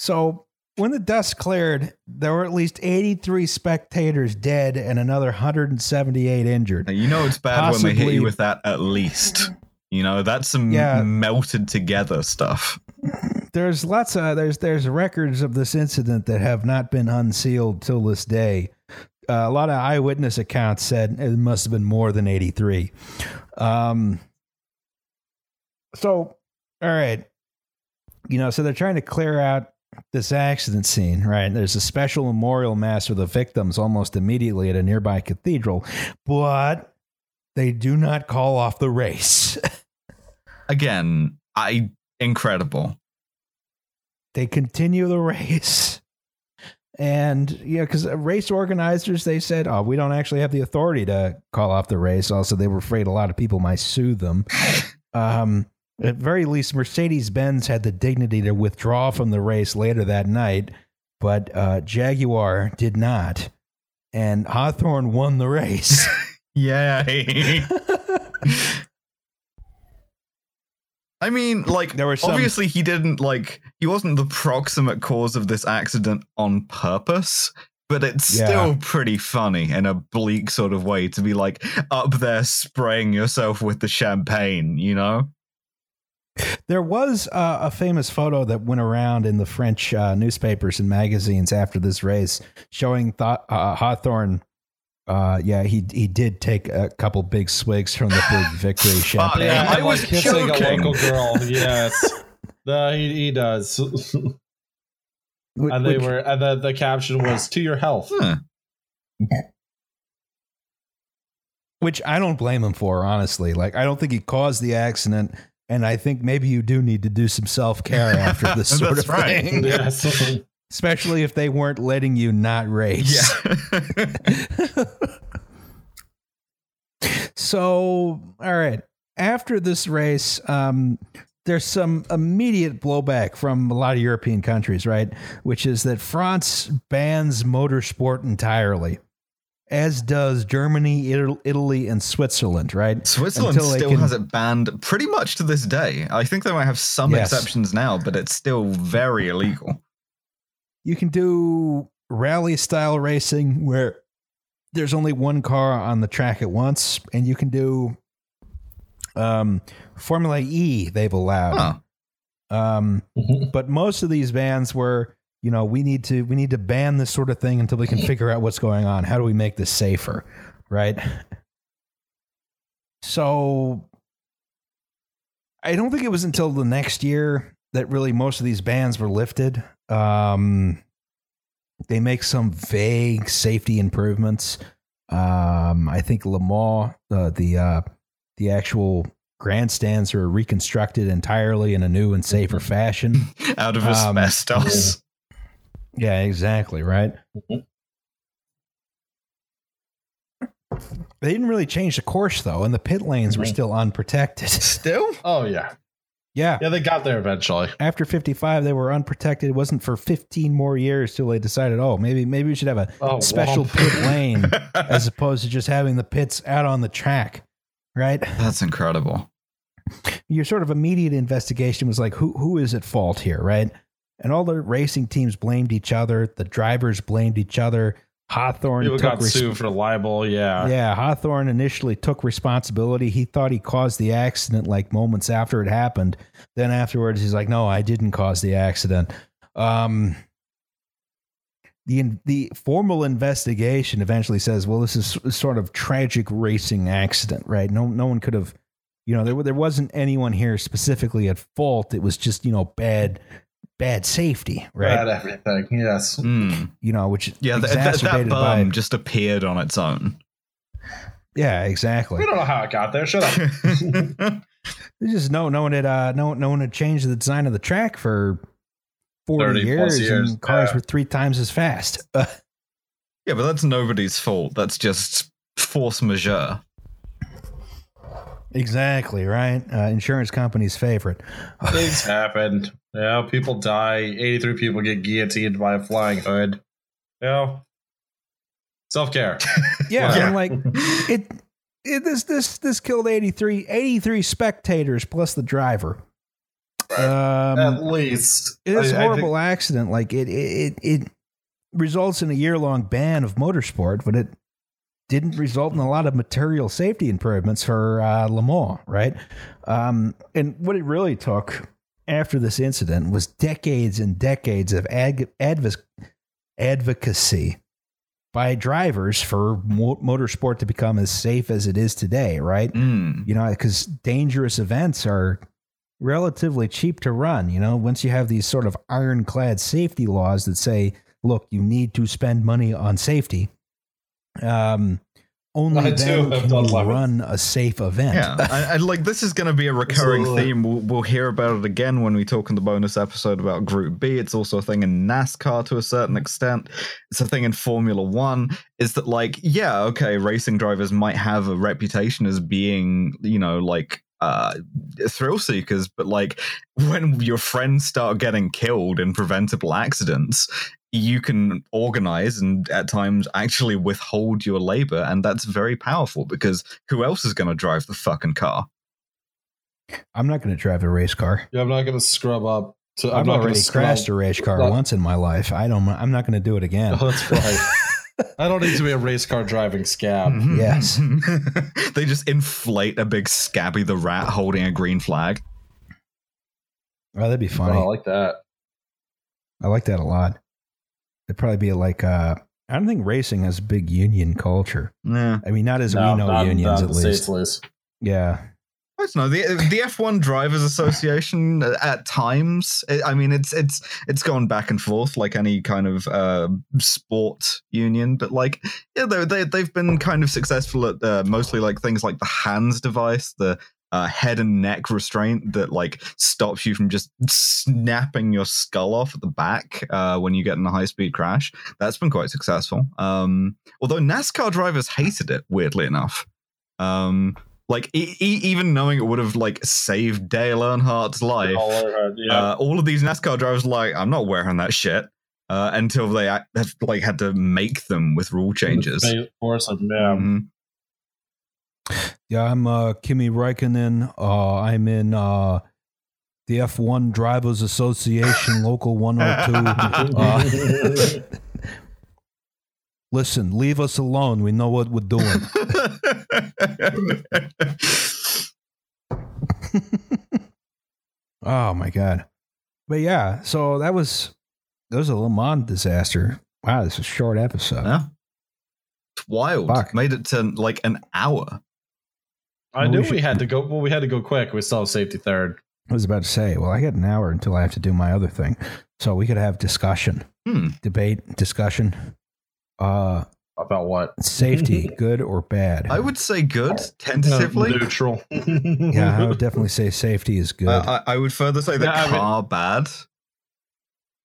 So when the dust cleared, there were at least 83 spectators dead and another 178 injured. Now, You know it's bad when they hit you with that at least. You know, that's some Yeah. melted together stuff. There's lots of there's there's records of this incident that have not been unsealed till this day. Uh, a lot of eyewitness accounts said it must have been more than 83. Um, so, all right, you know, so they're trying to clear out this accident scene, right? There's a special memorial mass for the victims almost immediately at a nearby cathedral, but they do not call off the race. Again, I incredible. they continue the race. And yeah, because race organizers, they said, "Oh, we don't actually have the authority to call off the race." Also, they were afraid a lot of people might sue them. Um, at very least, Mercedes Benz had the dignity to withdraw from the race later that night, but uh, Jaguar did not, and Hawthorn won the race. Yay. I mean, like, There were some- obviously he didn't like he wasn't the proximate cause of this accident on purpose, but it's Yeah. still pretty funny in a bleak sort of way to be like up there spraying yourself with the champagne, you know? There was uh, a famous photo that went around in the French uh, newspapers and magazines after this race, showing Th- uh, Hawthorn. Uh, yeah, he he did take a couple big swigs from the big victory Fuck, champagne. yeah, I and, was kissing joking. a local girl. Yes, no, he, he does. And they which- were, and the, the caption was "To your health." Huh. which I don't blame him for, honestly. Like, I don't think he caused the accident, and I think maybe you do need to do some self care after this sort of right. thing, Yes. especially if they weren't letting you not race. Yeah. so, all right. After this race, um, there's some immediate blowback from a lot of European countries, right? Which is that France bans motorsport entirely, as does Germany, Italy, and Switzerland, right? Switzerland Until still can- has it banned pretty much to this day. I think they might have some Yes. exceptions now, but it's still very illegal. You can do rally style racing where there's only one car on the track at once, and you can do um, Formula E. They've allowed. Huh. Um, but most of these bans were you know we need to we need to ban this sort of thing until we can figure out what's going on. How do we make this safer right? So i don't think it was until the next year that really most of these bans were lifted. Um they make some vague safety improvements. Um i think Le Mans, uh, the uh the actual grandstands are reconstructed entirely in a new and safer fashion. Out of Um, asbestos. Yeah, exactly, right? Mhm. They didn't really change the course though, and the pit lanes were Mhm. still unprotected. Still? Oh yeah, yeah. yeah. They got there eventually. After 55 they were unprotected. It wasn't for 15 more years till they decided, "Oh, maybe maybe we should have a Oh, special womp. pit lane as opposed to just having the pits out on the track." Right? That's incredible. Your sort of immediate investigation was like who who is at fault here, right? And all the racing teams blamed each other, the drivers blamed each other. Hawthorn People took got res- sued for libel. Yeah. Yeah, Hawthorn initially took responsibility. He thought he caused the accident like moments after it happened. Then afterwards, he's like, "No, I didn't cause the accident." Um, the the formal investigation eventually says, "Well, this is sort of tragic racing accident, right? No, no one could have, you know, there there wasn't anyone here specifically at fault. It was just you know bad, bad safety, right? Bad everything. Yes. Hmm. You know, which Yeah, th- th- that exacerbated by bum just appeared on its own. yeah, exactly. We don't know how it got there. Shut up. There's just no no one had uh no no one had changed the design of the track for 40 years, years, and cars yeah. were three times as fast. Yeah, but that's nobody's fault. That's just force majeure. Exactly right. Uh, insurance company's favorite. Things happened. Yeah, people die. 83 people get guillotined by a flying hood. You know? Self care. Yeah, Yeah. I'm like it, it. This this this killed 83, 83 spectators plus the driver. Um, At least. this I- I horrible think- accident, like it, it, it, it results in a year long ban of motorsport, but it didn't result in a lot of material safety improvements for uh, Le Mans, right? Um, and what it really took after this incident was decades and decades of ad- advis- advocacy by drivers for mo- motorsport to become as safe as it is today, right? Mm. you know, because dangerous events are relatively cheap to run. You know, once you have these sort of ironclad safety laws that say, look, you need to spend money on safety, um, only I then can done you lemons. run a safe event. Yeah, I, I, like this is going to be a recurring Absolutely. theme. We'll, we'll hear about it again when we talk in the bonus episode about Group B. It's also a thing in NASCAR to a certain extent. It's a thing in Formula One. Is that like, yeah, okay, racing drivers might have a reputation as being, you know, like uh thrill seekers but like when your friends start getting killed in preventable accidents you can organize and at times actually withhold your labor and that's very powerful because who else is going to drive the fucking car I'm not going to drive a race car. Yeah, I'm not going to scrub up. To, I'm I've not already crashed a race car Not- once in my life. I don't. I'm not going to do it again. Oh, that's right. I don't need to be a race car driving scab. Mm-hmm. Yes. they just inflate a big scabby the rat holding a green flag Oh, that'd be funny. Oh, I like that. I like that a lot. It'd probably be like uh, I don't think racing has big union culture. yeah I mean, not as No, we know not- unions not at least. States. Yeah, I don't know the the F1 Drivers Association uh, at times. I I mean, it's it's it's gone back and forth like any kind of uh, sport union, but like yeah, they they they've been kind of successful at uh, mostly like things like the HANS device, the uh, head and neck restraint that like stops you from just snapping your skull off at the back uh, when you get in a high speed crash. That's been quite successful. Um, although NASCAR drivers hated it, weirdly enough. Um, Like e- e- even knowing it would have like saved Dale Earnhardt's life, yeah. uh, all of these NASCAR drivers were like, I'm not wearing that shit. Uh, until they act- have, like had to make them with rule changes. Force them, yeah. Mhm. Yeah, I'm uh, Kimi Räikkönen. Uh, I'm in uh, the F1 Drivers Association, Local 102. Uh, listen, leave us alone. We know what we're doing. oh my god! But yeah, so that was that was a Le Mans disaster. Wow, this is a short episode. yeah. It's wild. Fuck. Made it to like an hour. I Well, knew we we, had to go. Well, we had to go quick. We still have safety third. I was about to say, well, I got an hour until I have to do my other thing, so we could have discussion, Hmm. debate, discussion. Uh, About what? safety, good or bad? I would say good, Uh, tentatively. neutral. yeah, I would definitely say safety is good. Uh, I, I would further say that Yeah, I mean- car bad.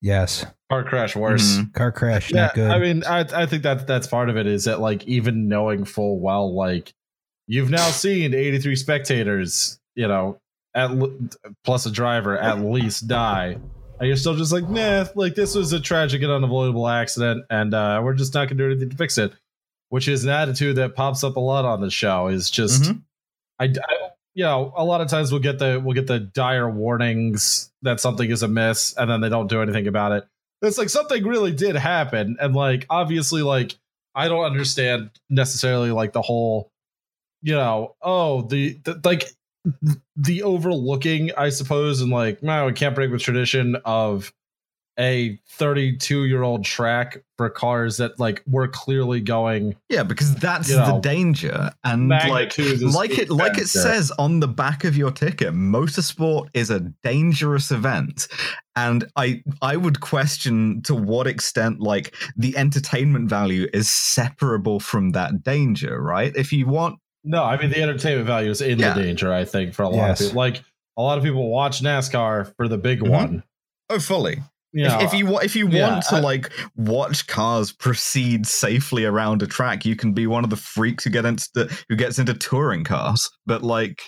yes, Car crash worse. Mhm. car crash, Yeah, not good. I mean, I I think that that's part of it. Is that like even knowing full well, like you've now seen 83 spectators, you know, at l- plus a driver at least die, and you're still just like, nah, like this was a tragic and unavoidable accident, and uh, we're just not gonna do anything to fix it. Which is an attitude that pops up a lot on the show. Is just Mhm. I, I- you know a lot of times we'll get the we'll get the dire warnings that something is amiss and then they don't do anything about it it's like something really did happen and like obviously like i don't understand necessarily like the whole you know oh the, the like the overlooking i suppose and like no we can't break with tradition of a 32 year old track for cars that like were clearly going Yeah, because that's You the danger. And like like it like it says on the back of your ticket, motorsport is a dangerous event. And I I would question to what extent like the entertainment value is separable from that danger, right? If you want No, I mean the entertainment value is in Yeah. the danger. I think for a lot Yes. of people, like a lot of people watch NASCAR for the big Mhm. one. oh fully. You if, know, if you wa- if you yeah, want to I- like watch cars proceed safely around a track, you can be one of the freaks who get into who gets into touring cars. But like,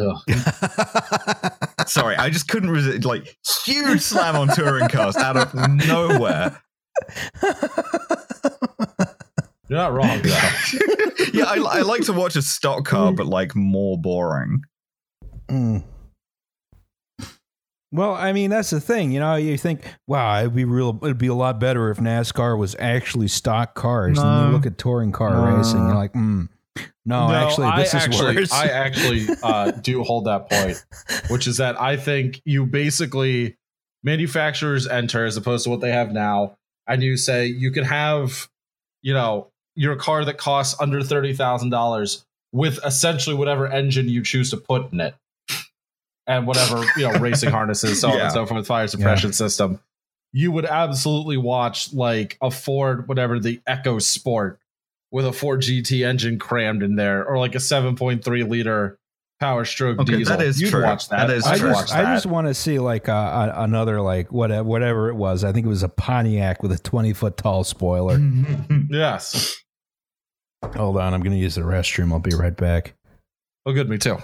Ugh. sorry, I just couldn't resist. Like, huge slam on touring cars out of nowhere. you're not wrong. Yeah, I, I like to watch a stock car, but like more boring. Mm. Well, I mean that's the thing, you know. You think, wow, it'd be real. It'd be a lot better if NASCAR was actually stock cars. And you look at touring car No. racing, you're like, mm, no, actually, this I is actually, worse. I actually uh, do hold that point, which is that I think you basically manufacturers enter as opposed to what they have now, and you say you can have, you know, your car that costs under thirty thousand dollars with essentially whatever engine you choose to put in it, and whatever you know racing harnesses, so on Yeah. and so forth, fire suppression system. You would absolutely watch like a Ford, whatever the EcoSport with a Ford GT engine crammed in there, or like a 7.3 liter Power Stroke Okay, diesel. that is You'd true. watch that. That is I true. just, watch I just want to see like uh, another like whatever, whatever it was. I think it was a Pontiac with a twenty foot tall spoiler. yes. Hold on, I'm going to use the restroom. I'll be right back. Oh, good. Me too.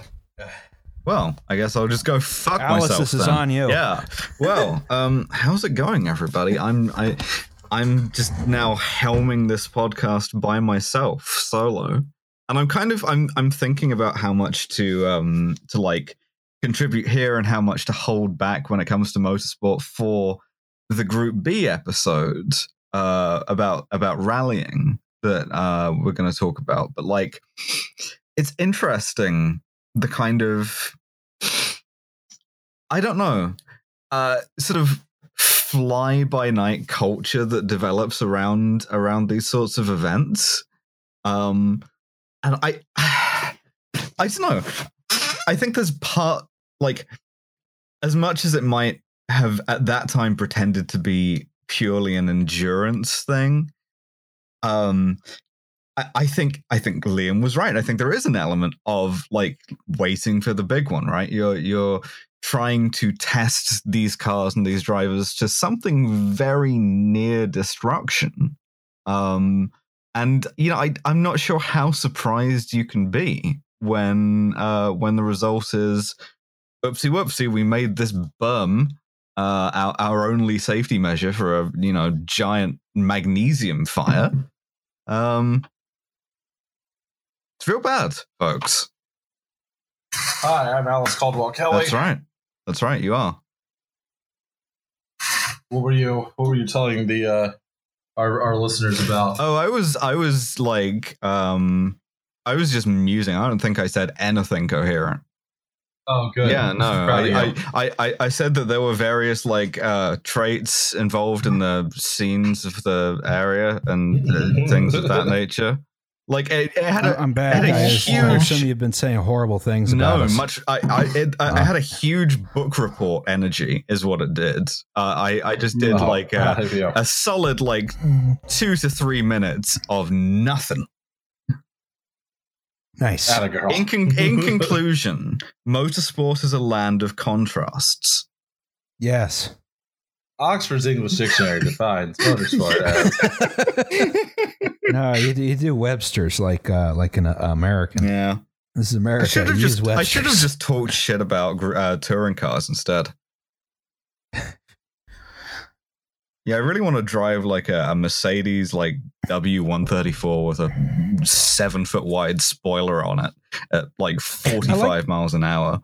Well, I guess I'll just go fuck Alice, myself. this is then. on you. Yeah. Well, um, how's it going, everybody? I'm I, I'm just now helming this podcast by myself, solo, and I'm kind of I'm I'm thinking about how much to um to like contribute here and how much to hold back when it comes to motorsport for the Group B episode uh about about rallying that uh we're going to talk about. But like, it's interesting the kind of I don't know, uh, sort of fly by night culture that develops around around these sorts of events. Um, and I, I don't know. I think there's part like as much as it might have at that time pretended to be purely an endurance thing. Um, I, think I think Liam was right. I think there is an element of like waiting for the big one, right? You're you're trying to test these cars and these drivers to something very near destruction. Um, and you know, I I'm not sure how surprised you can be when uh, when the result is whoopsie whoopsie, we made this bum uh, our our only safety measure for a you know giant magnesium fire. Um, it's real bad, folks. Hi, I'm Alice Caldwell Kelly. That's right. That's right. You are. What were you What were you telling the uh, our our listeners about? Oh, I was I was like um I was just musing. I don't think I said anything coherent. Oh, good. Yeah, no. I. I, I, I said that there were various like uh traits involved in the scenes of the area and uh, things of that nature. Like it, it had a, I'm bad, had a guys. I huge- assume you've been saying horrible things about no us. much. I I, it, I I had a huge book report energy, is what it did. Uh, I I just did Oh, like a, a solid like two to three minutes of nothing. Nice. Atta girl. In, con- in conclusion, motorsport is a land of contrasts. Yes. Oxford's English Dictionary defines motorsport as no, you, do- you do Webster's like uh, like an uh, American. Yeah, This is America. I should have just I should have just talked shit about uh, touring cars instead. Yeah, I really want to drive like a, a Mercedes like W one thirty four with a seven foot wide spoiler on it at like forty five miles an hour.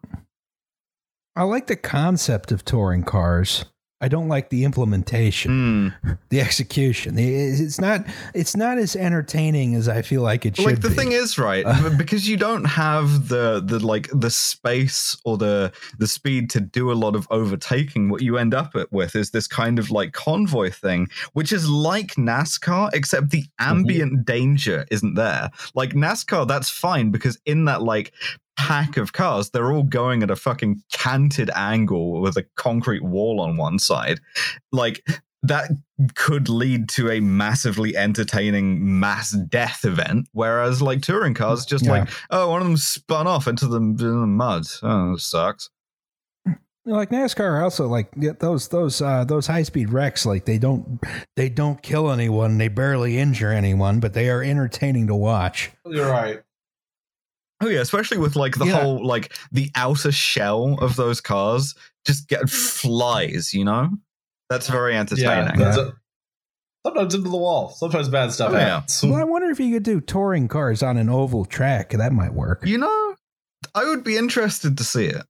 I like the concept of touring cars. I don't like the implementation, Hmm. the execution. It's not. It's not as entertaining as I feel like it should. like the be. thing is right Uh, because you don't have the the like the space or the the speed to do a lot of overtaking what you end up with is this kind of like convoy thing which is like nascar except the ambient danger isn't there like nascar that's fine because in that like pack of cars they're all going at a fucking canted angle with a concrete wall on one side like that could lead to a massively entertaining mass death event. Whereas like touring cars, just Yeah. like oh, one of them spun off into the, in the mud. Oh, that sucks. like NASCAR also like yeah, those those uh, those high speed wrecks like they don't they don't kill anyone they barely injure anyone but they are entertaining to watch. You're right. Oh yeah, especially with like the Yeah. whole like the outer shell of those cars just get flies. You know, that's very Yeah. entertaining. that's a- sometimes into the wall. Sometimes bad stuff Oh, yeah. happens. Well, I wonder if you could do touring cars on an oval track. That might work. You know, I would be interested to see it.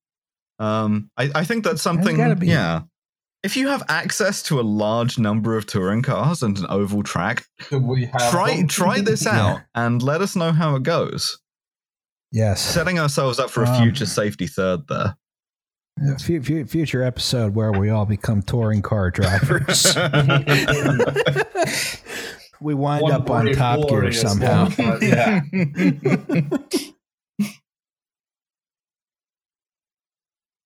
Um, I, I think that's something. gotta be. Yeah, if you have access to a large number of touring cars and an oval track, Could we have try try this Yeah. out and let us know how it goes. Yes. Setting ourselves up for a Um, future safety third there. Fu- fu- future episode where we all become touring car drivers. we wind One up on Top Gear somehow. yeah.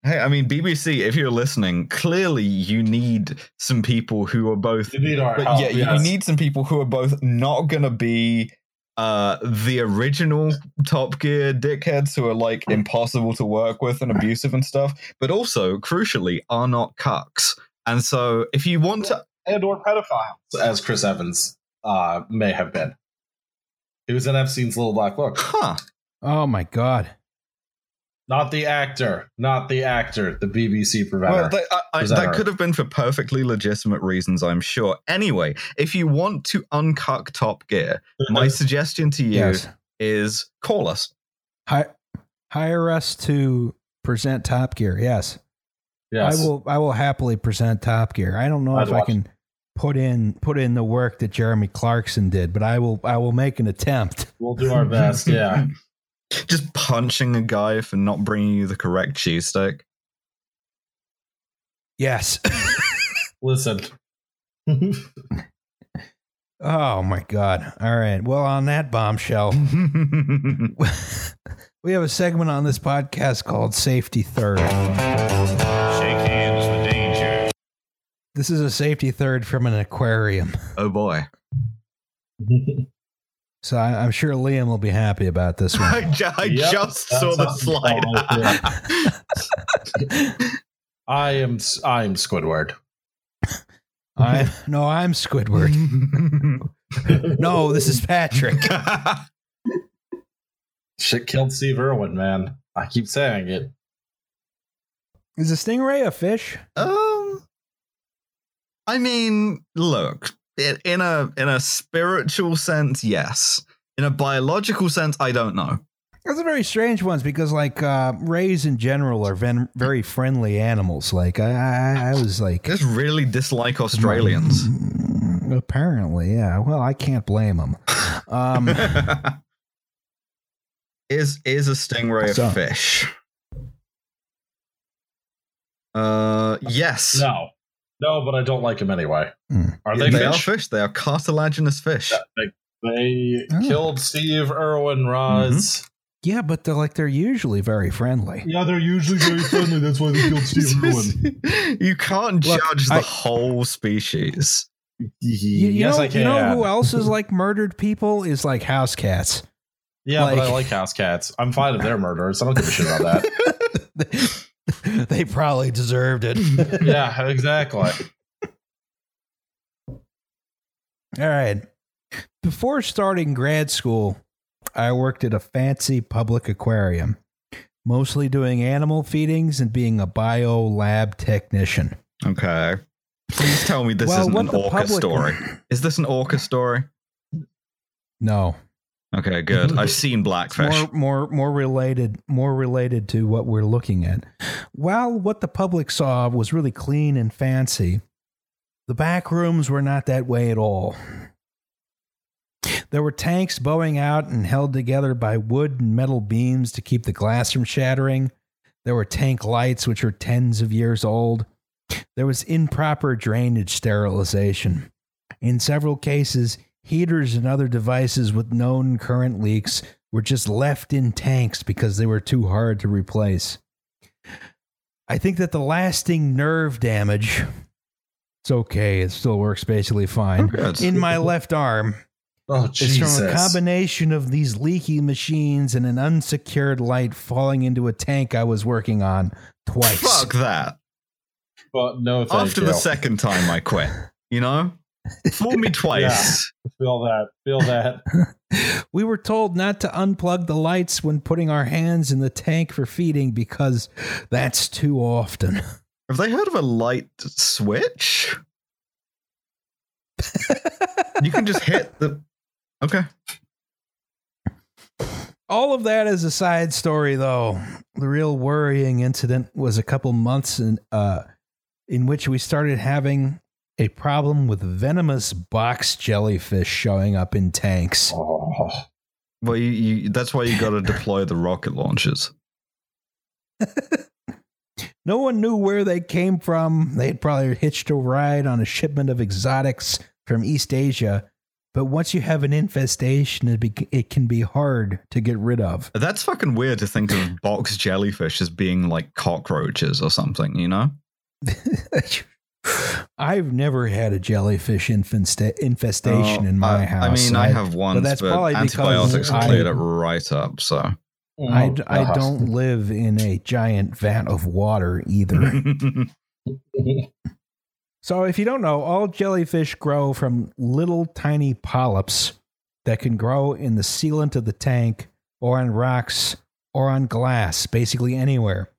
Hey, I mean, BBC, if you're listening, clearly you need some people who are both You need our But help. yeah, yes. you need some people who are both not gonna be uh the original Top Gear dickheads who are like impossible to work with and abusive and stuff, but also crucially are not cucks. And so if you want to and or pedophiles, as Chris Evans uh, may have been. He was in Epstein's Little Black Book. huh. Oh my god. Not the actor, not the actor, the BBC preventer. Well, that, I, I, that could have been for perfectly legitimate reasons, I'm sure. Anyway, if you want to uncuck Top Gear, my suggestion to you Yes. is call us. Hi- hire us to present Top Gear. Yes. yes. I will I will happily present Top Gear. I don't know I'd if I can put in put in the work that Jeremy Clarkson did, but I will I will make an attempt. We'll do our best. Yeah. Just punching a guy for not bringing you the correct cheese stick. Yes. Listen. oh my god. All right. Well, on that bombshell, we have a segment on this podcast called Safety Third. Shake hands with danger. This is a safety third from an aquarium. oh boy. So I, I'm sure Liam will be happy about this one. I, ju- I Yep, just saw the slide. I am I am Squidward. I'm no, I'm Squidward. No, this is Patrick. Shit killed Steve Irwin, man. I keep saying it. Is a stingray a fish? Um, I mean, look, i- in a in a spiritual sense, yes. In a biological sense, I don't know. Those are very strange ones because, like, uh, rays in general are ven- very friendly animals. Like, I, I, I was like, Just really dislike Australians. Apparently, yeah. Well, I can't blame them. Um, is is a stingray So- a fish? Uh, yes. No. No, but I don't like him anyway. Hmm. Are they, they, are fish? fish. They are cartilaginous fish. They, they Oh. killed Steve Irwin Roz. yeah, but they're like they're usually very friendly. Yeah, they're usually very friendly. That's why they killed Steve Irwin. you can't Look, judge the I- whole species. You, you yes, know, I can. you know who else is like murdered people is like house cats. yeah, but I like- like house cats. I'm fine if they're murderers. I don't give a shit about that. they probably deserved it. yeah, exactly. All right. Before starting grad school, I worked at a fancy public aquarium, mostly doing animal feedings and being a bio lab technician. Okay. Please tell me this Well, isn't an orca public- story. Is this an orca story? No, Okay, good. I've seen Blackfish. more more more related more related to what we're looking at. While what the public saw was really clean and fancy, the back rooms were not that way at all. There were tanks bowing out and held together by wood and metal beams to keep the glass from shattering. There were tank lights, which were tens of years old. There was improper drainage sterilization. In several cases, heaters and other devices with known current leaks were just left in tanks because they were too hard to replace. I think that the lasting nerve damage, it's okay, it still works basically fine, oh, in my left arm Oh, it's from a combination of these leaky machines and an unsecured light falling into a tank I was working on twice. Fuck that. But no, thank After you. the second time I quit, you know? Fool me twice. Feel that. Feel that. We were told not to unplug the lights when putting our hands in the tank for feeding because that's too often. Have they heard of a light switch? you can just hit the. Okay. All of that is a side story, though. The real worrying incident was a couple months in, uh, in which we started having a problem with venomous box jellyfish showing up in tanks. Oh. Well, you, you, that's why you got to deploy the rocket launchers. No one knew where they came from. They'd probably hitched a ride on a shipment of exotics from East Asia. But once you have an infestation, it, be, it can be hard to get rid of. That's fucking weird to think of box jellyfish as being like cockroaches or something, you know? I've never had a jellyfish infesta- infestation Oh, in my I, house. I mean, I, have once, but, that's probably because antibiotics have I- cleared it right up. So, mm. I, Oh, I don't live in a giant vat of water either. So, if you don't know, all jellyfish grow from little tiny polyps that can grow in the sealant of the tank or on rocks or on glass, basically anywhere.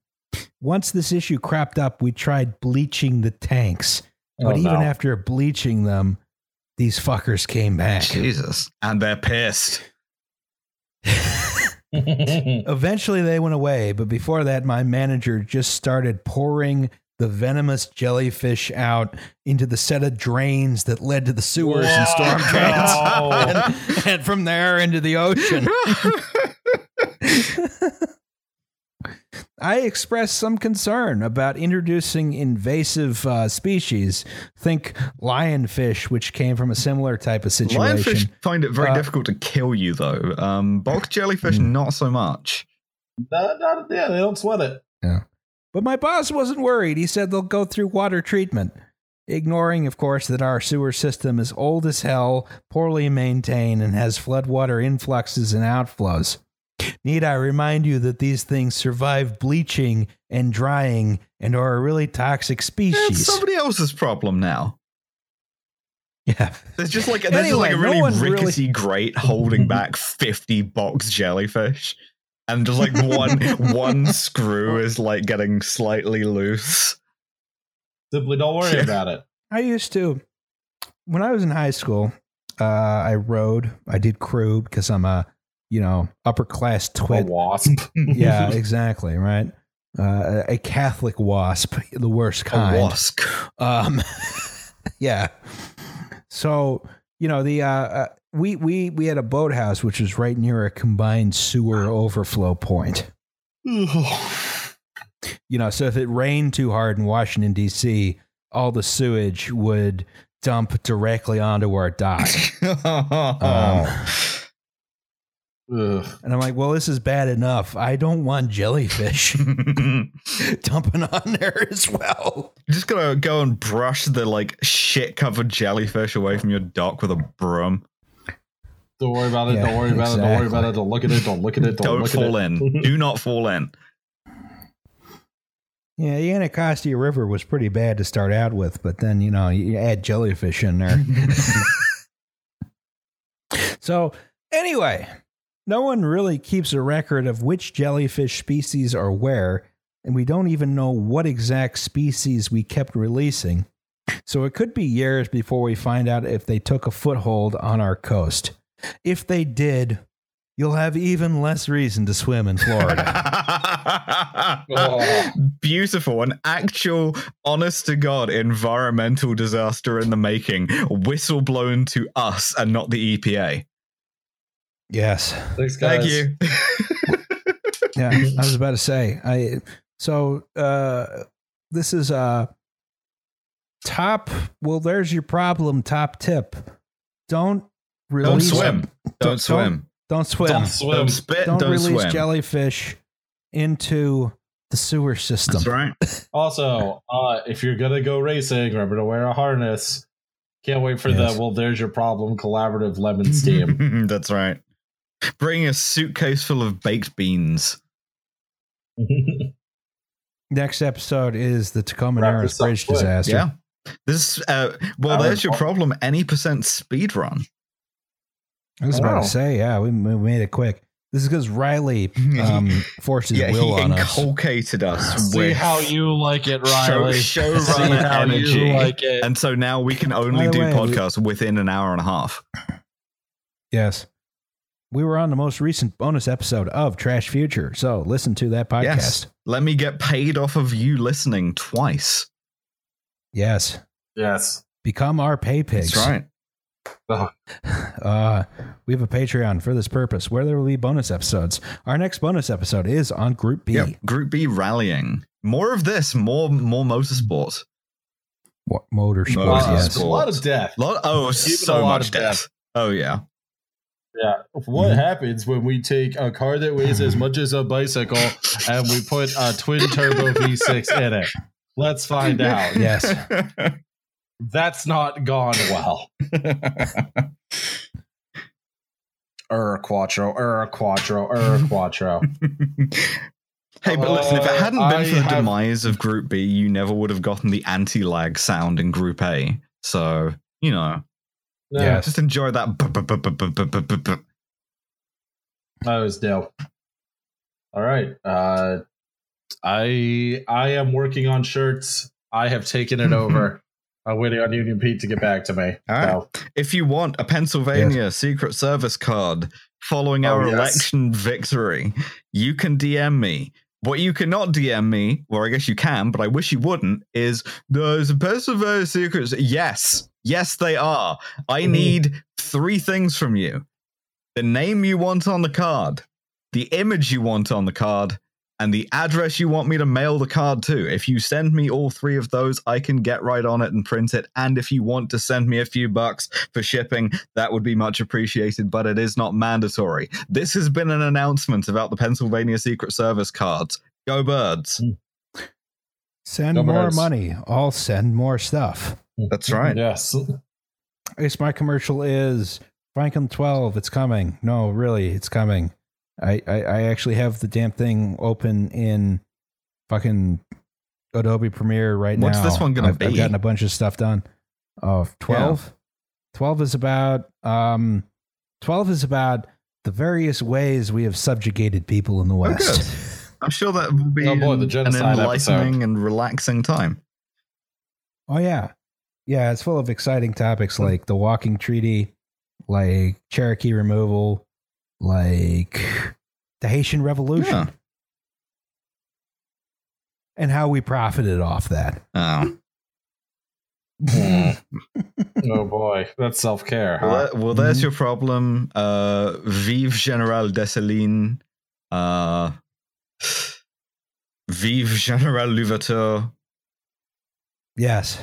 Once this issue cropped up, we tried bleaching the tanks. But Oh, even no. after bleaching them, these fuckers came back. Jesus, and they're pissed. Eventually, they went away, but before that, my manager just started pouring the venomous jellyfish out into the set of drains that led to the sewers and storm drains, Whoa. and, and from there into the ocean. I expressed some concern about introducing invasive uh, species. Think lionfish, which came from a similar type of situation. Lionfish find it very Uh, difficult to kill you, though. Um, box jellyfish, Hmm. not so much. No, no, yeah, they don't sweat it. Yeah. But my boss wasn't worried. He said they'll go through water treatment, ignoring, of course, that our sewer system is old as hell, poorly maintained, and has floodwater influxes and outflows. Need I remind you that these things survive bleaching and drying and are a really toxic It's species? somebody else's problem now. Yeah. There's just like there's just like a Anyway, no really really- rickety grate holding back 50 box jellyfish. and just like one one screw is like getting slightly loose. Simply don't worry Yeah. about it. I used to, when I was in high school, uh, I rode, I did crew because I'm a, you know, upper class A twit. wasp. Yeah, exactly. Right. Uh, a Catholic wasp, the worst A kind. wasp. Um, yeah. So you know the uh, uh, we we we had a boathouse which was right near a combined sewer overflow point. You know, so if it rained too hard in Washington D.C., all the sewage would dump directly onto our dock. Um, Ugh. and I'm like, well, this is bad enough. I don't want jellyfish dumping on there as well. You just gonna go and brush the like shit covered jellyfish away from your dock with a broom. Don't worry about it. Yeah, don't worry about it. Don't worry about it. Don't look at it. Don't look at it. Don't, Don't look fall at it. in. Do not fall in. Yeah, the Anacostia River was pretty bad to start out with, but then you know you add jellyfish in there. so anyway, no one really keeps a record of which jellyfish species are where, and we don't even know what exact species we kept releasing. So it could be years before we find out if they took a foothold on our coast. If they did, you'll have even less reason to swim in Florida. Oh. Beautiful. An actual, honest to God, environmental disaster in the making. Whistle blown to us and not the EPA. Yes. Thanks, guys. Thank you. yeah i was about to say i so uh this is uh top well there's your problem top tip don't release. Don't release swim. Don't swim. don't swim Don't don't, swim. Don't spit. Don't, release swim. jellyfish into the sewer system That's right. Also, uh, if you're gonna go racing, remember to wear a harness. Can't wait for Yes. the well. There's your problem. Collaborative lemon steam. That's right. Bring a suitcase full of baked beans. next episode is the tacoma Wrap narrows bridge quick. disaster Yeah. This uh well, Hour there's your problem. Any percent speed run. i was about Wow. to say yeah we, we made it quick this is because riley um forced his yeah, will he on us inculcated us See with how you like it, Riley. show See how energy. you like it. And so now we can only do way, we- podcasts within an hour and a half. Yes. We were on the most recent bonus episode of Trash Future. So listen to that podcast. Yes. Let me get paid off of you listening twice. Yes. yes. Become our pay pigs. That's right. Uh, we have a Patreon for this purpose where there will be bonus episodes. Our next bonus episode is on Group B. Yep. Group B rallying. More of this. More more motorsport. What, motorsports, Motorsport. Uh, yes. A lot of death. Lot, oh, Even so much death. death. Oh yeah. Yeah. What Mm-hmm. happens when we take a car that weighs as much as a bicycle and we put a twin turbo V6 in it? Let's find out. Yes. That's not gone well. Er quattro, er quattro, er quattro. hey, but listen, if it Uh, hadn't been I for the have- demise of Group B, you never would have gotten the anti-lag sound in Group A. So, you know, no. Yeah, just enjoy that. That was dope. All right. Uh, I I am working on shirts. I have taken it over. I'm waiting on Union Pete to get back to me. All right. So. If you want a Pennsylvania yes. Secret Service card following oh, our yes. election victory, you can DM me. What you cannot DM me, well, I guess you can, but I wish you wouldn't, is there's a Pennsylvania Secret. Yes, yes, they are. I Mhm. need three things from you the name you want on the card, the image you want on the card, and the address you want me to mail the card to. If you send me all three of those, I can get right on it and print it. And if you want to send me a few bucks for shipping, that would be much appreciated, but it is not mandatory. This has been an announcement about the Pennsylvania Secret Service cards. Go birds. Send Go more birds. money. I'll send more stuff. That's right. Yes. I guess my commercial is Franklin 12. It's coming. No, really, it's coming. I, I, I actually have the damn thing open in fucking Adobe Premiere right What's now. What's this one gonna I've, I've be? gotten a bunch of stuff done. Oh, 12? 12 is about um 12 is about the various ways we have subjugated people in the Oh, West. good. I'm sure that will be Oh, boy, the an- an genocide enlightening and relaxing time. Oh yeah, yeah. It's full of exciting topics like the Walking Treaty, like Cherokee removal, like the Haitian Revolution, Yeah. and how we profited off that. Oh. Hmm. oh boy, that's self care. Well, that- well, there's Mhm. your problem. Uh, vive General Dessalines. Uh, vive General Louverture. Yes.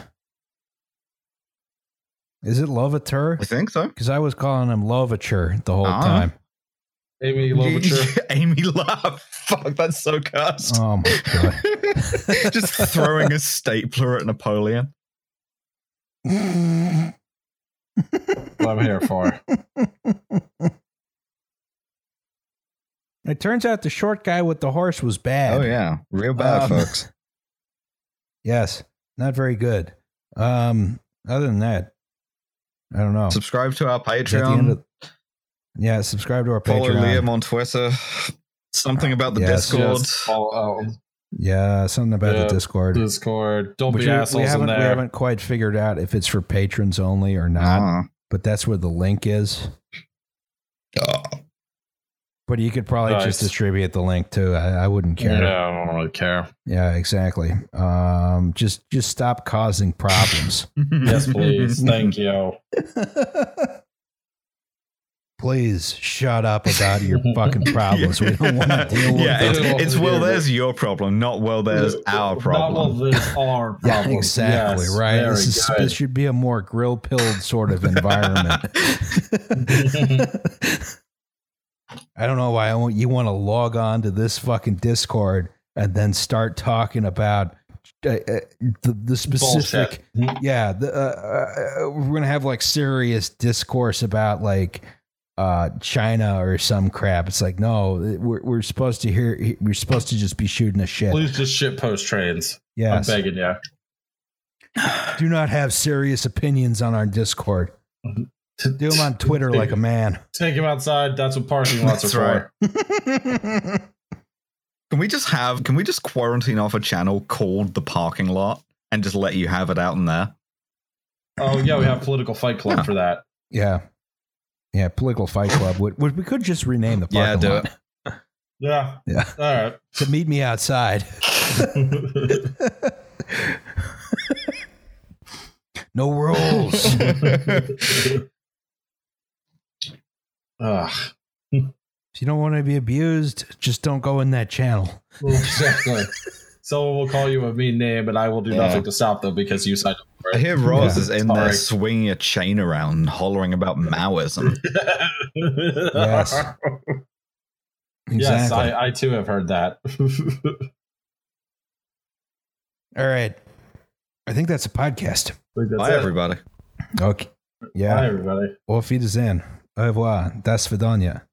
Is it Lovature? I think so. Because I was calling him Lovature the whole Ah. time. Amy Lovature. Amy Love. Fuck, that's so cursed. Oh my god. Just throwing a stapler at Napoleon. what I'm here for. It turns out the short guy with the horse was bad. Oh yeah, real bad, Um, folks. Yes, not very good. Um, other than that, I don't know. Subscribe to our Is that the end Patreon. of- yeah, subscribe to our Follow Patreon. Liam on Twitter. Something about the Yes. Discord. Just follow, oh, Yeah, something about Yeah, the Discord. Discord. Don't Which be we- assholes we in haven't we there. haven't quite figured out if it's for patrons only or not, Ah. but that's where the link is. Ah. But you could probably Nice. just distribute the link too. I, I wouldn't care. Yeah, I don't really care. Yeah, exactly. Um, just just stop causing problems. Yes, please. Thank you. Please shut up about your fucking problems. We don't want to deal with yeah, them. it's, it's well, there's your problem, not well, there's our problem. Not well, there's our Yeah, problem. exactly. Yes, right. This, is, this should be a more grill pilled sort of environment. I don't know why I want, you want to log on to this fucking Discord and then start talking about uh, uh, the, the specific. Bullshit. Yeah, the, uh, uh, we're gonna have like serious discourse about like uh, China or some crap. It's like no, we're we're supposed to hear. We're supposed to just be shooting a shit. Please just shit post trains. Yes. I'm begging you. Do not have serious opinions on our Discord. Do them on Twitter like a man. Take him outside. That's what parking lots That's are right. for. Can we just have? Can we just quarantine off a channel called the parking lot and just let you have it out in there? Oh yeah, we have political fight club Yeah. for that. yeah, yeah. Political Fight Club. Would, would we could just rename the Yeah, parking do lot Yeah. Yeah. All right. to meet me outside. no rules. Ugh. If you don't want to be abused, just don't go in that channel. exactly. Someone will call you a mean name, and I will do Yeah. nothing to stop them because you signed up for I hear Roz Yeah. is in there swinging a chain around, and hollering about Maoism. Yes. Exactly. Yes, I, I too have heard that. All right. I think that's a podcast. Bye, everybody. Okay. Yeah. Bye, Yeah. everybody. Auf Wiedersehen. Au revoir. Das Vidania.